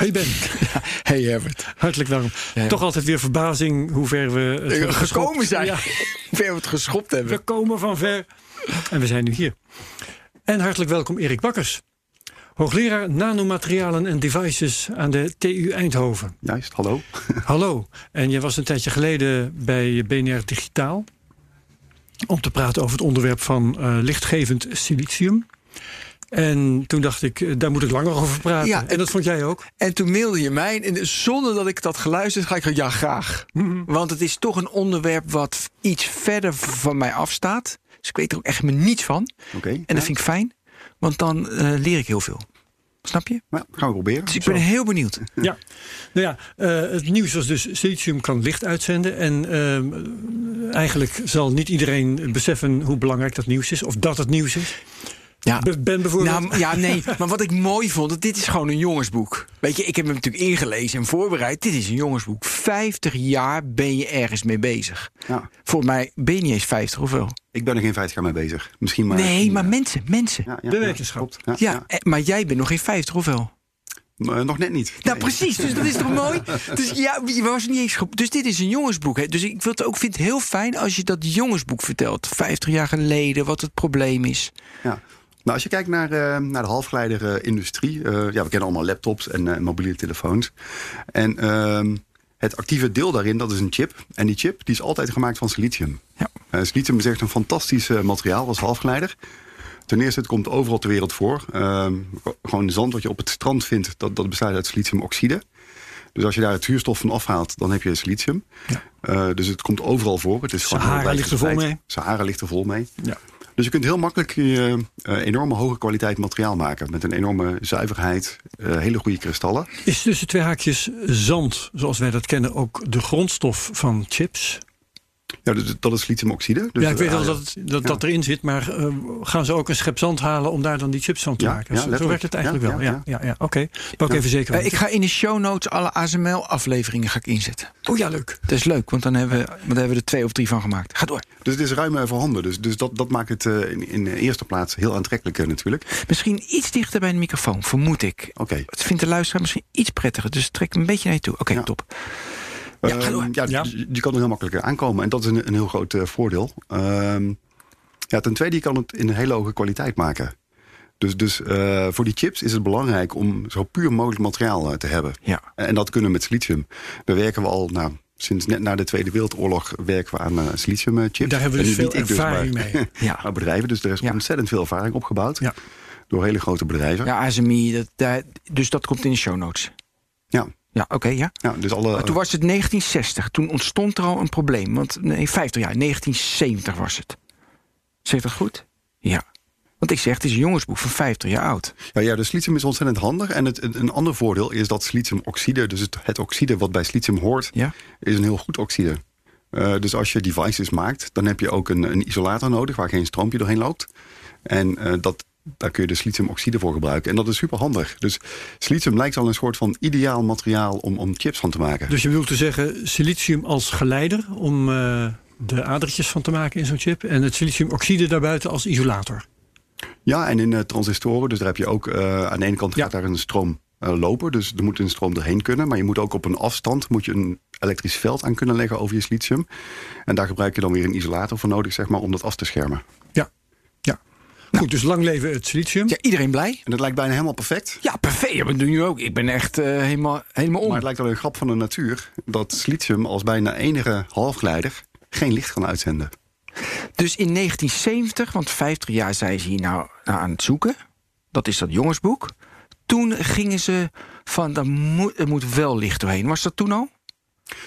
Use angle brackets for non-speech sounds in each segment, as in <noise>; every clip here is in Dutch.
Hey Ben. <laughs> Hey Herbert. Hartelijk welkom. Ja. Toch altijd weer verbazing hoe ver we het Gekomen zijn. Ja, <laughs> Ver we het geschopt hebben. we komen van ver. En we zijn nu hier. En hartelijk welkom Erik Bakkers. Hoogleraar nanomaterialen en devices aan de TU Eindhoven. Juist, hallo. <laughs> Hallo. En je was een tijdje geleden bij BNR Digitaal. Om te praten over het onderwerp van eh, lichtgevend silicium. En toen dacht ik, eh, daar moet ik langer over praten. Ja, en dat vond jij ook? En toen mailde je mij. En zonder dat ik dat geluisterd ga ik zeggen, ja graag. Mhm. Want het is toch een onderwerp wat iets verder van mij afstaat. Dus ik weet er ook echt me niets van. Oké. En dat vind ik fijn. Want dan eh, leer ik heel veel. Snap je? Nou, gaan we proberen. Dus ik ben heel benieuwd. <laughs> Ja, nou ja, eh, het nieuws was dus silicium kan licht uitzenden. En ehm, eigenlijk zal niet iedereen beseffen hoe belangrijk dat nieuws is. Of dat het nieuws is. Ja. Be- Ben bijvoorbeeld. Nou, ja, nee. <laughs> Maar wat ik mooi vond, dat dit is gewoon een jongensboek. Weet je, ik heb hem natuurlijk ingelezen en voorbereid. Dit is een jongensboek. 50 jaar ben je ergens mee bezig. Ja. Volgens mij ben je niet eens 50 of wel? Ik ben er geen 50 jaar mee bezig. Misschien maar. nee, maar ja. mensen, mensen. Ja, Ja, ja, De wetenschap. Ja, ja. maar jij bent nog geen 50 of wel? Maar, eh, nog net niet. Nou, Nee. precies. Dus dat is toch <laughs> mooi? Dus ja, je was niet eens. Dus dit is een jongensboek. Hè? Dus ik wil het ook, vind het heel fijn als je dat jongensboek vertelt. 50 jaar geleden, wat het probleem is. Ja. Nou, als je kijkt naar, eh, naar de halfgeleiderindustrie. eh ja, we kennen allemaal laptops en eh, mobiele telefoons. En ehm, het actieve deel daarin, dat is een chip. En die chip die is altijd gemaakt van silicium. Ja. Silicium is echt een fantastisch materiaal als halfgeleider. Ten eerste, het komt overal ter wereld voor. Ehm, gewoon zand wat je op het strand vindt, dat, dat bestaat uit siliciumoxide. Dus als je daar het zuurstof van afhaalt, dan heb je silicium. Eh, dus het komt overal voor. Het is gewoon Sahara ligt er vol mee. Sahara ligt er vol mee. Ja. Dus je kunt heel makkelijk eh, enorme hoge kwaliteit materiaal maken. Met een enorme zuiverheid, eh, hele goede kristallen. Is tussen twee haakjes zand, zoals wij dat kennen, ook de grondstof van chips? Ja, dus dat is siliciumoxide. Dus ja, ik weet eh, wel dat het- dat, dat erin zit, maar eh, gaan ze ook een schep zand halen om daar dan die chips van te Ja, maken? ja, zo, werkt het eigenlijk Ja, wel. Ja, ja, ja, ja, oké. Ik even zeker Eh, weten. ik ga in de show notes alle ASML-afleveringen ga ik inzetten. Oh ja, leuk. Dat is leuk, want dan hebben we, want dan hebben we er twee of drie van gemaakt. Ga door. Dus het is ruim eh, voorhanden. Dus, dus dat, dat maakt het eh, in, in de eerste plaats heel aantrekkelijk eh, natuurlijk. Misschien iets dichter bij de microfoon, vermoed ik. Oké. Het vindt de luisteraar misschien iets prettiger, dus trek een beetje naar je toe. Oké, Ja. top. Ja. Ehm, ja, Ja. Je kan er heel makkelijk aankomen. En dat is een, een heel groot eh, voordeel. Ehm, ja, ten tweede, je kan het in een hele hoge kwaliteit maken. Dus, dus eh, voor die chips is het belangrijk om zo puur mogelijk materiaal eh, te hebben. Ja. En dat kunnen we met silicium. Daar werken we al, nou, sinds net na de Tweede Wereldoorlog werken we aan eh silicium eh, chips. Daar hebben we dus veel ik ervaring maar, mee. <laughs> Ja. maar bedrijven. Dus er is Ja. ontzettend veel ervaring opgebouwd. Ja. Door hele grote bedrijven. Ja, ASMI, dat, daar- dus dat komt in de show notes. Ja. Ja, oké, ja. Ja, dus alle, Maar toen was het 1960. Toen ontstond er al een probleem. Want nee, 50 jaar, 1970 was het. Zeg dat goed? Ja. Want ik zeg, het is een jongensboek van 50 jaar oud. Ja, ja, de silicium is ontzettend handig. En het, een ander voordeel is dat siliciumoxide, dus het, het oxide wat bij silicium hoort, Ja? is een heel goed oxide. Eh, dus als je devices maakt, dan heb je ook een, een isolator nodig waar geen stroompje doorheen loopt. En eh, dat, daar kun je de siliciumoxide voor gebruiken. En dat is super handig. Dus silicium lijkt al een soort van ideaal materiaal om, om chips van te maken. Dus je bedoelt te zeggen silicium als geleider om eh, de adertjes van te maken in zo'n chip. En het siliciumoxide daarbuiten als isolator. Ja, en in eh, transistoren, dus daar heb je ook eh, aan de ene kant Ja. gaat daar een stroom lopen. Dus er moet een stroom doorheen kunnen. Maar je moet ook op een afstand moet je een elektrisch veld aan kunnen leggen over je silicium. En daar gebruik je dan weer een isolator voor nodig, zeg maar, om dat af te schermen. Ja. Goed, dus lang leven het silicium. Ja, iedereen blij? En dat lijkt bijna helemaal perfect. Ja, perfect. Ja, dat doen jullie ook. Ik ben echt eh, helemaal, helemaal om. Maar het lijkt wel een grap van de natuur dat silicium als bijna enige halfgeleider geen licht kan uitzenden. Dus in 1970, want 50 jaar zijn ze hier nou aan het zoeken. Dat is dat jongensboek. Toen gingen ze van, er moet, er moet wel licht doorheen. Was dat toen al?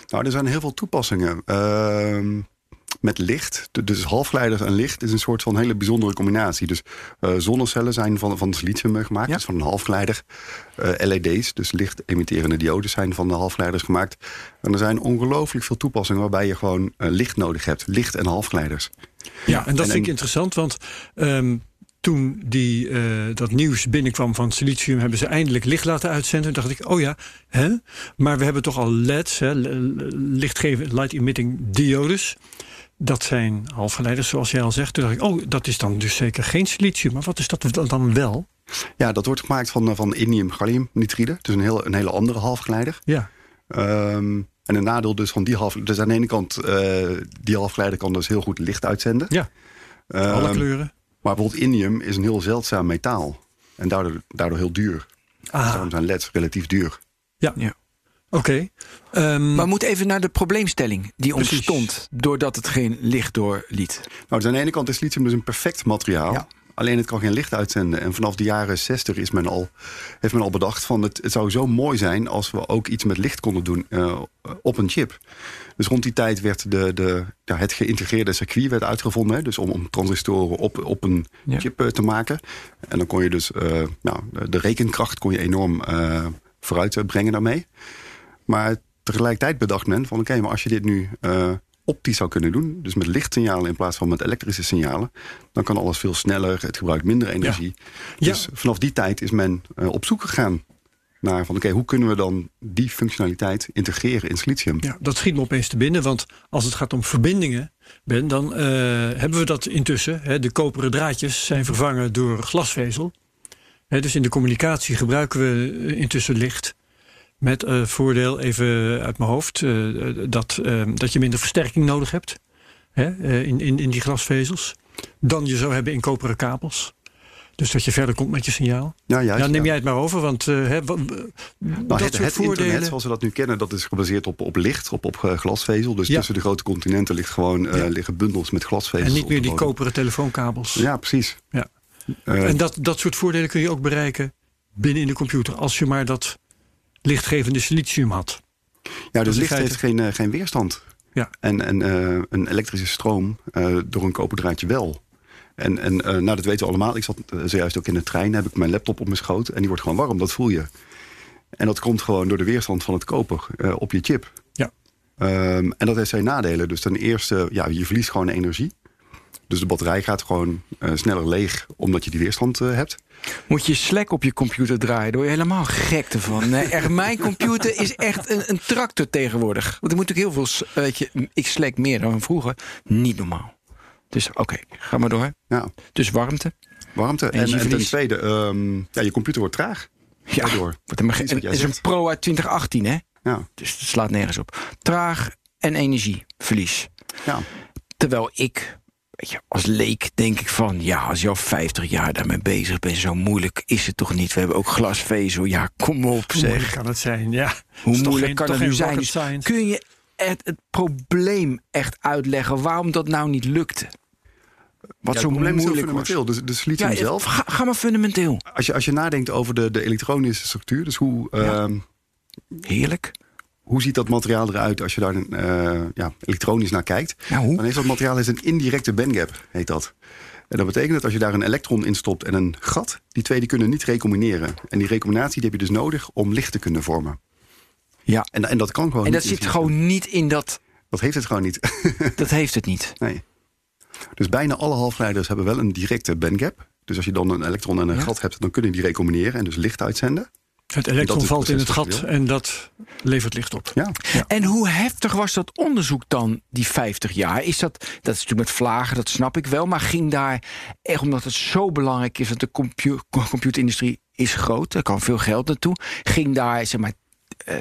Nou, er zijn heel veel toepassingen. Ehm, met licht. Dus halfgeleiders en licht is een soort van hele bijzondere combinatie. Dus eh, zonnecellen zijn van, van silicium gemaakt, Ja. dus van een halfgeleider. Eh, LED's, dus licht-emitterende diodes, zijn van de halfgeleiders gemaakt. En er zijn ongelooflijk veel toepassingen waarbij je gewoon eh, licht nodig hebt. Licht en halfgeleiders. Ja, en dat En- vind ik interessant, want ehm, toen die, dat nieuws binnenkwam van silicium, hebben ze eindelijk licht laten uitzenden. Toen dacht ik, oh ja, hè? maar we hebben toch al LED's, hè? l- l- lichtgevend light emitting diodes. Dat zijn halfgeleiders, zoals jij al zegt. Toen dacht ik, oh, dat is dan dus zeker geen silicium. Maar wat is dat dan- wel? Ja, dat wordt gemaakt van, eh, van indium-gallium-nitride. Dus een, heel, een hele andere halfgeleider. Ja, Ehm, en een nadeel dus van die half... Dus aan de ene kant, eh, die halfgeleider kan dus heel goed licht uitzenden. ja alle Ehm, kleuren. Maar bijvoorbeeld indium is een heel zeldzaam metaal. En daardoor, daardoor heel duur. Dus Ah, daarom zijn leds relatief duur. ja. Ja. Oké. Ehm, Maar we moeten even naar de probleemstelling die Precies. ontstond doordat het geen licht doorliet. Nou, dus aan de ene kant is lithium dus een perfect materiaal. Ja. Alleen het kan geen licht uitzenden. En vanaf de jaren 60 is men al, heeft men al bedacht van het, het zou zo mooi zijn als we ook iets met licht konden doen eh, op een chip. Dus rond die tijd werd de, de, ja, het geïntegreerde circuit werd uitgevonden. Hè, dus om, om transistoren op, op een Ja. chip eh, te maken. En dan kon je dus eh, nou, de- rekenkracht kon je enorm eh, vooruit eh, brengen daarmee. Maar tegelijkertijd bedacht men van oké, maar als je dit nu eh, optisch zou kunnen doen, dus met lichtsignalen in plaats van met elektrische signalen, dan kan alles veel sneller, het gebruikt minder energie. Ja. Dus vanaf die tijd is men eh, op zoek gegaan naar van oké, hoe kunnen we dan die functionaliteit integreren in silicium? Ja, dat schiet me opeens te binnen, want als het gaat om verbindingen, Ben, dan eh, hebben we dat intussen. Hè, de koperen draadjes zijn vervangen door glasvezel. Hè, dus in de communicatie gebruiken we intussen licht. Met eh, voordeel, even uit mijn hoofd, eh, dat, eh, dat je minder versterking nodig hebt hè, in, in, in die glasvezels. Dan je zou hebben in koperen kabels. Dus dat je verder komt met je signaal. Ja, juist, ja, neem ja. jij het maar over, want Nou, dat het, soort het voordelen. internet zoals we dat nu kennen, dat is gebaseerd op, op licht, op, op glasvezel. Dus Ja. tussen de grote continenten ligt gewoon, Ja. liggen bundels met glasvezel. en niet meer die koperen telefoonkabels. Ja, precies. Ja. En dat, dat soort voordelen kun je ook bereiken binnen in de computer. Als je maar dat lichtgevende silicium had. ja, dus licht feite- heeft geen, eh, geen weerstand. Ja. En, en eh, een elektrische stroom eh, door een koperdraadje wel. En, en nou, dat weten we allemaal. Ik zat zojuist ook in de trein, heb ik mijn laptop op mijn schoot... en die wordt gewoon warm, dat voel je. En dat komt gewoon door de weerstand van het koper op je chip. Ja. Ehm, en dat heeft zijn nadelen. Dus ten eerste, ja, je verliest gewoon energie. Dus de batterij gaat gewoon eh, sneller leeg omdat je die weerstand eh, hebt. Moet je Slack op je computer draaien? Daar word je helemaal gek ervan. Nee, echt, mijn computer is echt een, een tractor tegenwoordig. Want ik moet ook heel veel, weet je, ik Slack meer dan vroeger. Niet normaal. Dus oké, ga maar door. Ja, Dus warmte. warmte. En, en ten tweede, ehm, ja, je computer wordt traag. Ja, wat het is een pro uit 2018, hè? Ja, Dus het slaat nergens op. Traag en energieverlies. ja. Terwijl ik, weet je, als leek denk ik van... ja, als je al 50 jaar daarmee bezig bent, zo moeilijk is het toch niet? We hebben ook glasvezel, ja, kom op Hoe moeilijk zeg. kan het zijn? Ja. Hoe Is toch moeilijk geen- kan het nu zijn? Kun je het, het probleem echt uitleggen waarom dat nou niet lukte? Wat Ja, zo is moeilijk was. fundamenteel. Dus de silicium Ja, zelf, ga, ga maar fundamenteel. als je, als je nadenkt over de, de elektronische structuur... dus hoe, ehm, Heerlijk. Hoe ziet dat materiaal eruit als je daar eh, ja, elektronisch naar kijkt... Nou, dan heeft dat materiaal is een indirecte bandgap, heet dat. En dat betekent dat als je daar een elektron in stopt en een gat... die twee die kunnen niet recombineren. En die recombinatie die heb je dus nodig om licht te kunnen vormen. Ja. En, en dat kan gewoon En dat zit gewoon niet in dat... Dat heeft het gewoon niet. <laughs> Dat heeft het niet. nee. Dus bijna alle halfgeleiders hebben wel een directe bandgap. Dus als je dan een elektron en een Ja. gat hebt... dan kunnen die recombineren en dus licht uitzenden. Het elektron het valt in het gat en dat levert licht op. Ja. En hoe heftig was dat onderzoek dan, die 50 jaar? Is dat, dat is natuurlijk met vlagen, dat snap ik wel. Maar ging daar, echt omdat het zo belangrijk is... dat de compu computerindustrie is groot, er kan veel geld naartoe... ging daar, zeg maar, eh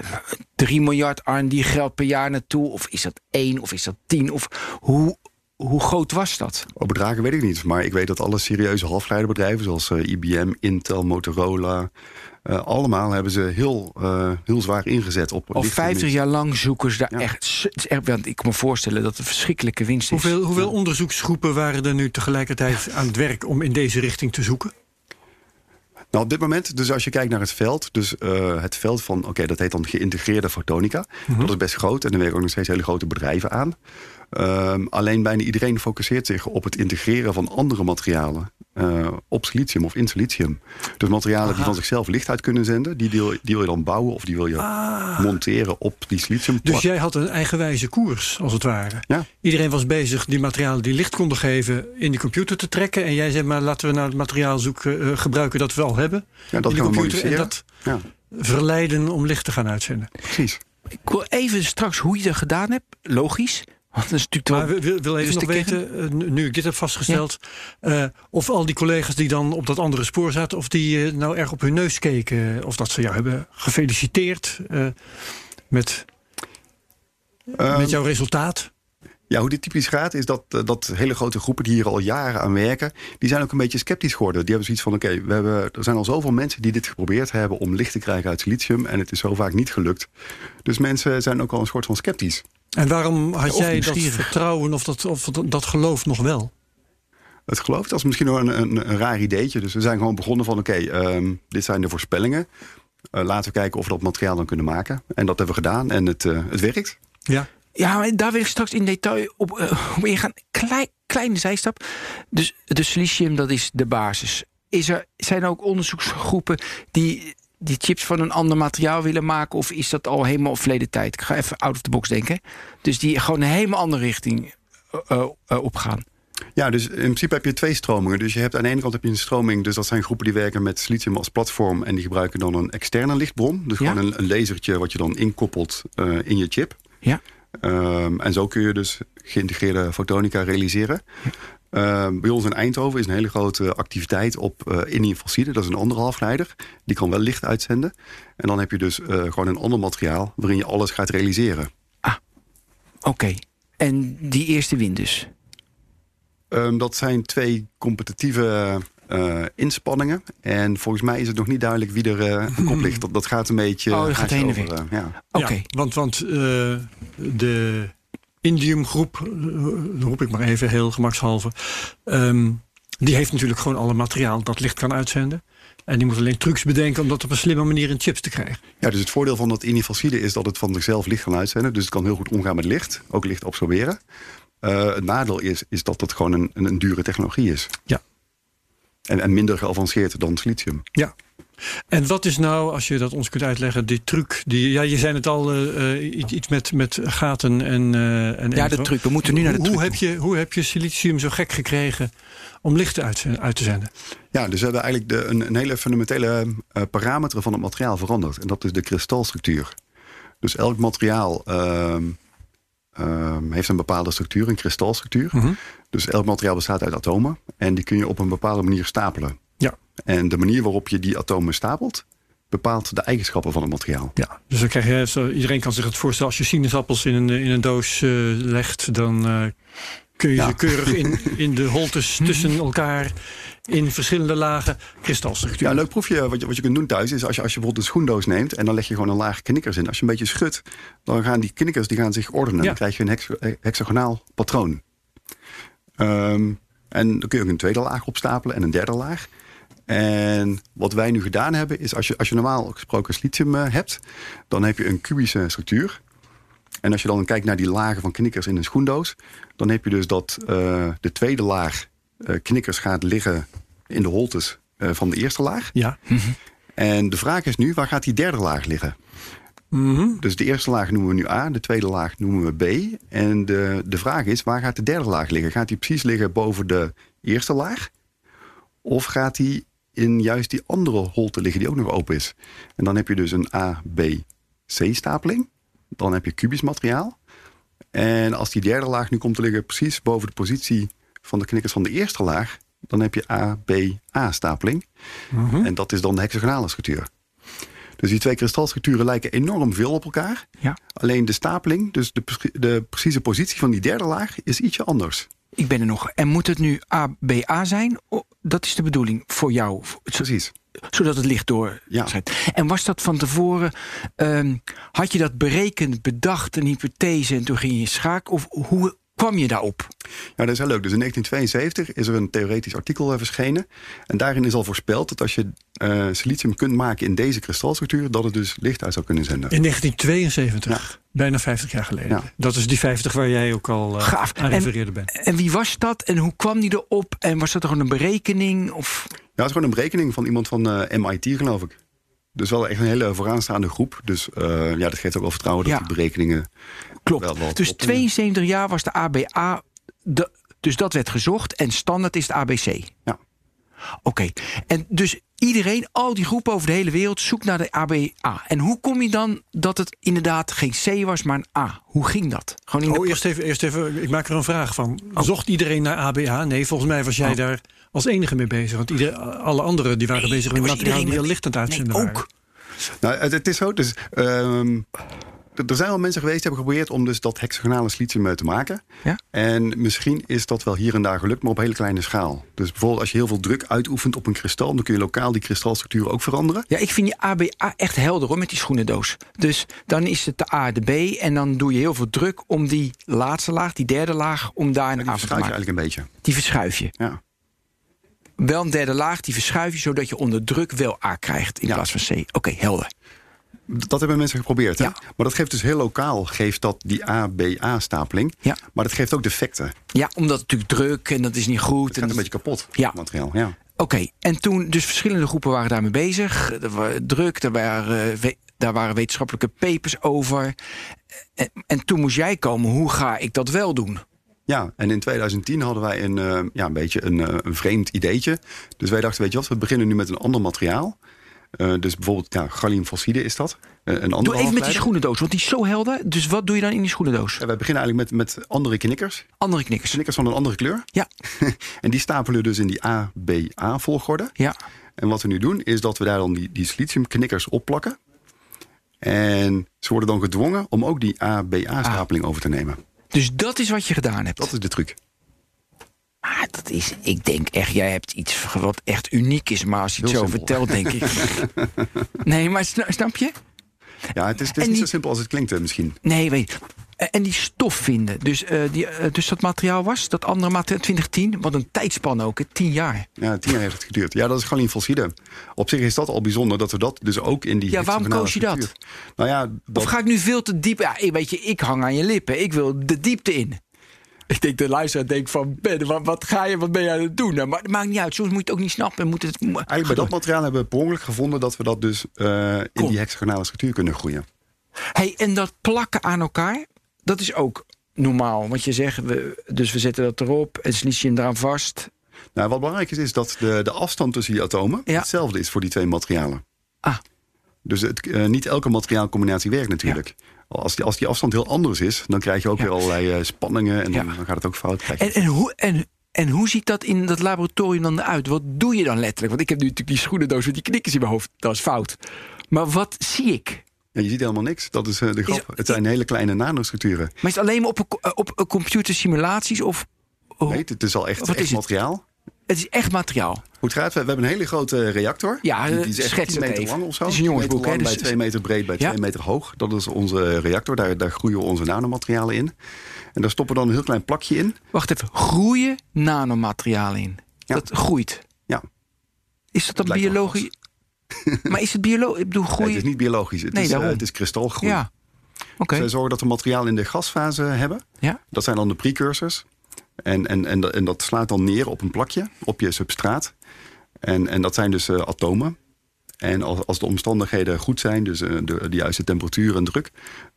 3 miljard R&D geld per jaar naartoe? Of is dat 1 of is dat 10? Of hoe, hoe groot was dat? Op bedragen weet ik niet. Maar ik weet dat alle serieuze halfgeleiderbedrijven... zoals eh, IBM, Intel, Motorola... eh, allemaal hebben ze heel, eh, heel zwaar ingezet op... Al licht- 50 jaar lang zoeken ze daar Ja. echt... Is want ik kan me voorstellen dat het een verschrikkelijke winst is. Hoeveel, hoeveel onderzoeksgroepen waren er nu tegelijkertijd aan het werk om in deze richting te zoeken? Nou, op dit moment, dus als je kijkt naar het veld... dus eh, het veld van, oké, dat heet dan geïntegreerde fotonica. Mhm. Dat is best groot en er werken ook nog steeds hele grote bedrijven aan. Ehm, alleen bijna iedereen focuseert zich op het integreren van andere materialen uh, op silicium of in silicium. Dus materialen Aha. die van zichzelf licht uit kunnen zenden, die, wil, die wil je dan bouwen of die wil je Ah. monteren op die silicium. Dus jij had een eigenwijze koers, als het ware. Ja. Iedereen was bezig die materialen die licht konden geven in die computer te trekken. En jij zei maar laten we nou het materiaal zoeken, eh, gebruiken dat we al hebben ja, dat in de gaan we computer. En dat Ja, verleiden om licht te gaan uitzenden. precies. Ik wil even straks hoe je dat gedaan hebt. Logisch. Want dat is natuurlijk Maar wel- we wil, wil even nog weten, eh, nu- ik dit heb vastgesteld, eh, of al die collega's die dan op dat andere spoor zaten, of die eh, nou erg op hun neus keken, of dat ze jou hebben gefeliciteerd eh, met, Ehm, met jouw resultaat. Ja, hoe dit typisch gaat is dat, dat hele grote groepen die hier al jaren aan werken... die zijn ook een beetje sceptisch geworden. Die hebben zoiets van, oké, we hebben er zijn al zoveel mensen die dit geprobeerd hebben... om licht te krijgen uit silicium en het is zo vaak niet gelukt. Dus mensen zijn ook al een soort van sceptisch. En waarom had jij dat vertrouwen of dat, of dat, geloof nog wel? Het geloof, dat is misschien wel een, een, een raar ideetje. Dus we zijn gewoon begonnen van, oké, ehm, dit zijn de voorspellingen. Eh, laten we kijken of we dat materiaal dan kunnen maken. En dat hebben we gedaan en het, eh, het werkt. Ja. Ja, maar daar wil ik straks in detail op, eh, op ingaan. Klein, kleine zijstap. Dus de silicium, dat is de basis. Is er, zijn er ook onderzoeksgroepen die die chips van een ander materiaal willen maken? Of is dat al helemaal verleden tijd? Ik ga even out of the box denken. Dus die gewoon een helemaal andere richting eh, eh, eh, opgaan. Ja, dus in principe heb je twee stromingen. Dus je hebt aan de ene kant heb je een stroming, dus dat zijn groepen die werken met silicium als platform en die gebruiken dan een externe lichtbron. Dus Ja. gewoon een, een lasertje wat je dan inkoppelt in je chip. Ja. Ehm, en zo kun je dus geïntegreerde fotonica realiseren. Ehm, bij ons in Eindhoven is een hele grote activiteit op eh indium. Dat is een andere halfgeleider. Die kan wel licht uitzenden. En dan heb je dus eh, gewoon een ander materiaal waarin je alles gaat realiseren. Oké. En die eerste win dus. Ehm, dat zijn twee competitieve eh, inspanningen. En volgens mij is het nog niet duidelijk wie er eh aan kop ligt. Dat, dat gaat een beetje. Oh, dat gaat heen en over, weer. eh, ja. Oké. Ja, want want eh, de Indiumgroep, eh, roep ik maar even heel gemakshalve, ehm, die heeft natuurlijk gewoon alle materiaal dat licht kan uitzenden. En die moet alleen trucs bedenken om dat op een slimme manier in chips te krijgen. ja, dus het voordeel van dat indium is dat het van zichzelf licht kan uitzenden. Dus het kan heel goed omgaan met licht. Ook licht absorberen. Eh, het nadeel is, is dat het gewoon een, een, een dure technologie is. Ja. En, en minder geavanceerd dan silicium. Ja. En wat is nou, als je dat ons kunt uitleggen, die truc? Die, ja, je zei het al, eh, eh, iets, iets met, met gaten en. eh en Ja, de truc. We moeten nu naar de hoe, truc. hoe heb je, hoe heb je silicium zo gek gekregen om licht uit, uit te zenden? Ja, dus we hebben eigenlijk de, een, een hele fundamentele eh, parameter van het materiaal veranderd. En dat is de kristalstructuur. Dus elk materiaal ehm, ehm, heeft een bepaalde structuur, een kristalstructuur. Mhm. Dus elk materiaal bestaat uit atomen. En die kun je op een bepaalde manier stapelen. Ja. En de manier waarop je die atomen stapelt, bepaalt de eigenschappen van het materiaal. Ja, dus dan krijg je, zo, iedereen kan zich het voorstellen, als je sinaasappels in een, in een doos eh, legt, dan eh, kun je Ja. ze keurig in, <laughs> in de holtes tussen elkaar in verschillende lagen kristalstructuur. Ja, een leuk proefje wat je, wat je kunt doen thuis is als je, als je bijvoorbeeld een schoendoos neemt en dan leg je gewoon een laag knikkers in. Als je een beetje schudt, dan gaan die knikkers die gaan zich ordenen. Ja. Dan krijg je een hex- hexagonaal patroon. Ehm, en dan kun je ook een tweede laag opstapelen en een derde laag. En wat wij nu gedaan hebben is als je, als je normaal gesproken silicium eh, hebt, dan heb je een kubische structuur. En als je dan kijkt naar die lagen van knikkers in een schoendoos, dan heb je dus dat eh, de tweede laag eh, knikkers gaat liggen in de holtes van de eerste laag. Ja. En de vraag is nu, waar gaat die derde laag liggen? Mhm. Dus de eerste laag noemen we nu A, de tweede laag noemen we B. En de, de vraag is, waar gaat de derde laag liggen? Gaat die precies liggen boven de eerste laag? Of gaat die in juist die andere holte liggen die ook nog open is? En dan heb je dus een A, B, C stapeling. Dan heb je kubisch materiaal. En als die derde laag nu komt te liggen precies boven de positie van de knikkers van de eerste laag, dan heb je A, B, A stapeling. Mhm. En dat is dan de hexagonale structuur. Dus die twee kristalstructuren lijken enorm veel op elkaar. Ja. Alleen de stapeling, dus de, de precieze positie van die derde laag, is ietsje anders. Ik ben er nog. En moet het nu ABA zijn? O, dat is de bedoeling voor jou. Precies. Zodat het licht door Ja. En was dat van tevoren, ehm, had je dat berekend, bedacht, een hypothese en toen ging je schaak? Of hoe kwam je daarop? Ja, dat is heel leuk. Dus in 1972 is er een theoretisch artikel eh, verschenen. En daarin is al voorspeld dat als je eh, silicium kunt maken in deze kristalstructuur... dat het dus licht uit zou kunnen zenden. In 1972, bijna 50 jaar geleden. Ja. Dat is die 50 waar jij ook al eh, Gaaf. aan refereerde bent. En wie was dat en hoe kwam die erop? En was dat gewoon een berekening? Of... Ja, het is gewoon een berekening van iemand van eh, MIT, geloof ik. Dus wel echt een hele vooraanstaande groep. Dus eh, ja, dat geeft ook wel vertrouwen dat Ja. die berekeningen... Klopt. Dus klopt, 72 jaar was de ABA. De, dus dat werd gezocht en standaard is het ABC. Ja. Oké. En dus iedereen, al die groepen over de hele wereld, zoekt naar de ABA. En hoe kom je dan dat het inderdaad geen C was, maar een A? Hoe ging dat? Gewoon in de Oh, eerst even, eerst even, ik maak er een vraag van. Zocht iedereen naar ABA? Nee, volgens mij was jij Oh. daar als enige mee bezig. Want ieder, alle anderen die waren Nee, bezig met materiaal die al licht aan het Nee, uitzenden waren. ook. Nou, het, het is zo. Dus, ehm, er zijn wel mensen geweest die hebben geprobeerd om dus dat hexagonale silicium te maken. Ja? En misschien is dat wel hier en daar gelukt, maar op hele kleine schaal. Dus bijvoorbeeld als je heel veel druk uitoefent op een kristal... dan kun je lokaal die kristalstructuur ook veranderen. Ja, ik vind die ABA echt helder hoor, met die schoenendoos. Dus dan is het de A, de B. En dan doe je heel veel druk om die laatste laag, die derde laag, om daar een Die A van te verschuif je maken. eigenlijk een beetje. Die verschuif je. Ja. Wel een derde laag, die verschuif je zodat je onder druk wel A krijgt in Ja. plaats van C. Oké, helder. Dat hebben mensen geprobeerd. Hè? Ja. Maar dat geeft dus heel lokaal geeft dat die ABA-stapeling. Ja. Maar dat geeft ook defecten. Ja, omdat het natuurlijk druk en dat is niet goed. Het en gaat een beetje kapot, Ja. materiaal. Ja. Oké, en toen, dus verschillende groepen waren daarmee bezig. Er was druk, er waren, eh, daar waren wetenschappelijke papers over. En, en toen moest jij komen, hoe ga ik dat wel doen? Ja, en in 2010 hadden wij een, eh, ja, een beetje een, eh, een vreemd ideetje. Dus wij dachten, weet je wat, we beginnen nu met een ander materiaal. Eh, dus bijvoorbeeld, ja, galliumfosside is dat. Eh, een andere Doe even met die schoenendoos, want die is zo helder. Dus wat doe je dan in die schoenendoos? Ja, wij beginnen eigenlijk met, met andere knikkers. Andere knikkers. Knikkers van een andere kleur. Ja, <laughs> En die stapelen dus in die ABA-volgorde. ja. En wat we nu doen, is dat we daar dan die, die siliciumknikkers opplakken. En ze worden dan gedwongen om ook die ABA-stapeling over te nemen. Dus dat is wat je gedaan hebt. Dat is de truc. Maar dat is, ik denk echt, jij hebt iets wat echt uniek is. Maar als je het Heel zo simpel. vertelt, denk ik. <laughs> nee, maar sna- snap je? Ja, het is, het is niet die- zo simpel als het klinkt misschien. Nee, weet je. Eh, En die stof vinden. Dus, eh, die, eh, dus dat materiaal was, dat andere materiaal, 2010. Wat een tijdspan ook, hè, 10 jaar. Ja, tien jaar heeft het geduurd. Ja, dat is galliumfosside. Op zich is dat al bijzonder dat we dat dus ook in die Ja, waarom koos je dat? Nou ja, dat, Of ga ik nu veel te diep? Ja, weet je, ik hang aan je lippen. Ik wil de diepte in. Ik denk de luisteraar denkt van, Ben, wat, wat ga je, wat ben je aan het doen? Nou, maar het maakt niet uit. Soms moet je het ook niet snappen. Moet het, eigenlijk bij dat materiaal hebben we per ongeluk gevonden dat we dat dus eh, in die hexagonale structuur kunnen groeien. Hey, en dat plakken aan elkaar, dat is ook normaal. Want je zegt, we, dus we zetten dat erop, het silicium eraan vast. Nou, wat belangrijk is, is dat de, de afstand tussen die atomen Ja. hetzelfde is voor die twee materialen. Ah, Dus het, eh, niet elke materiaalcombinatie werkt natuurlijk. Als, die, als die afstand heel anders is, dan krijg je ook Ja. weer allerlei eh, spanningen en dan, Ja. dan gaat het ook fout. En, en, hoe, en, en hoe ziet dat in dat laboratorium dan eruit? Wat doe je dan letterlijk? Want ik heb nu natuurlijk die schoenendoos met die knikkers in mijn hoofd. Dat is fout. Maar wat zie ik? Ja, je ziet helemaal niks. Dat is eh, de grap. het zijn hele kleine nanostructuren. Maar is het alleen maar op, eh, op computersimulaties? Of oh, Nee, het is al echt, echt het? materiaal. het is echt materiaal? Hoe het gaat, we, we hebben een hele grote reactor. Ja, die, die is echt schets 10 het meter even. lang of zo. Het is een 10 jongensboek, meter lang hè, bij dus- 2 meter breed, bij Ja. 2 meter hoog. Dat is onze reactor. Daar, daar groeien onze nanomaterialen in. En daar stoppen we dan een heel klein plakje in. Wacht even, groeien nanomaterialen in? Ja. Dat groeit. Ja. Is dat dan biologisch? <laughs> maar is het biologisch? Ik bedoel, Nee, groeien? het is niet biologisch. Het, Nee, is, eh, het is kristalgroei. Ja. Oké. Zij zorgen dat we materiaal in de gasfase hebben. Ja. Dat zijn dan de precursors. En, en, en, en dat slaat dan neer op een plakje, op je substraat. En, en dat zijn dus eh, atomen. En als, als de omstandigheden goed zijn, dus eh, de, de juiste temperatuur en druk...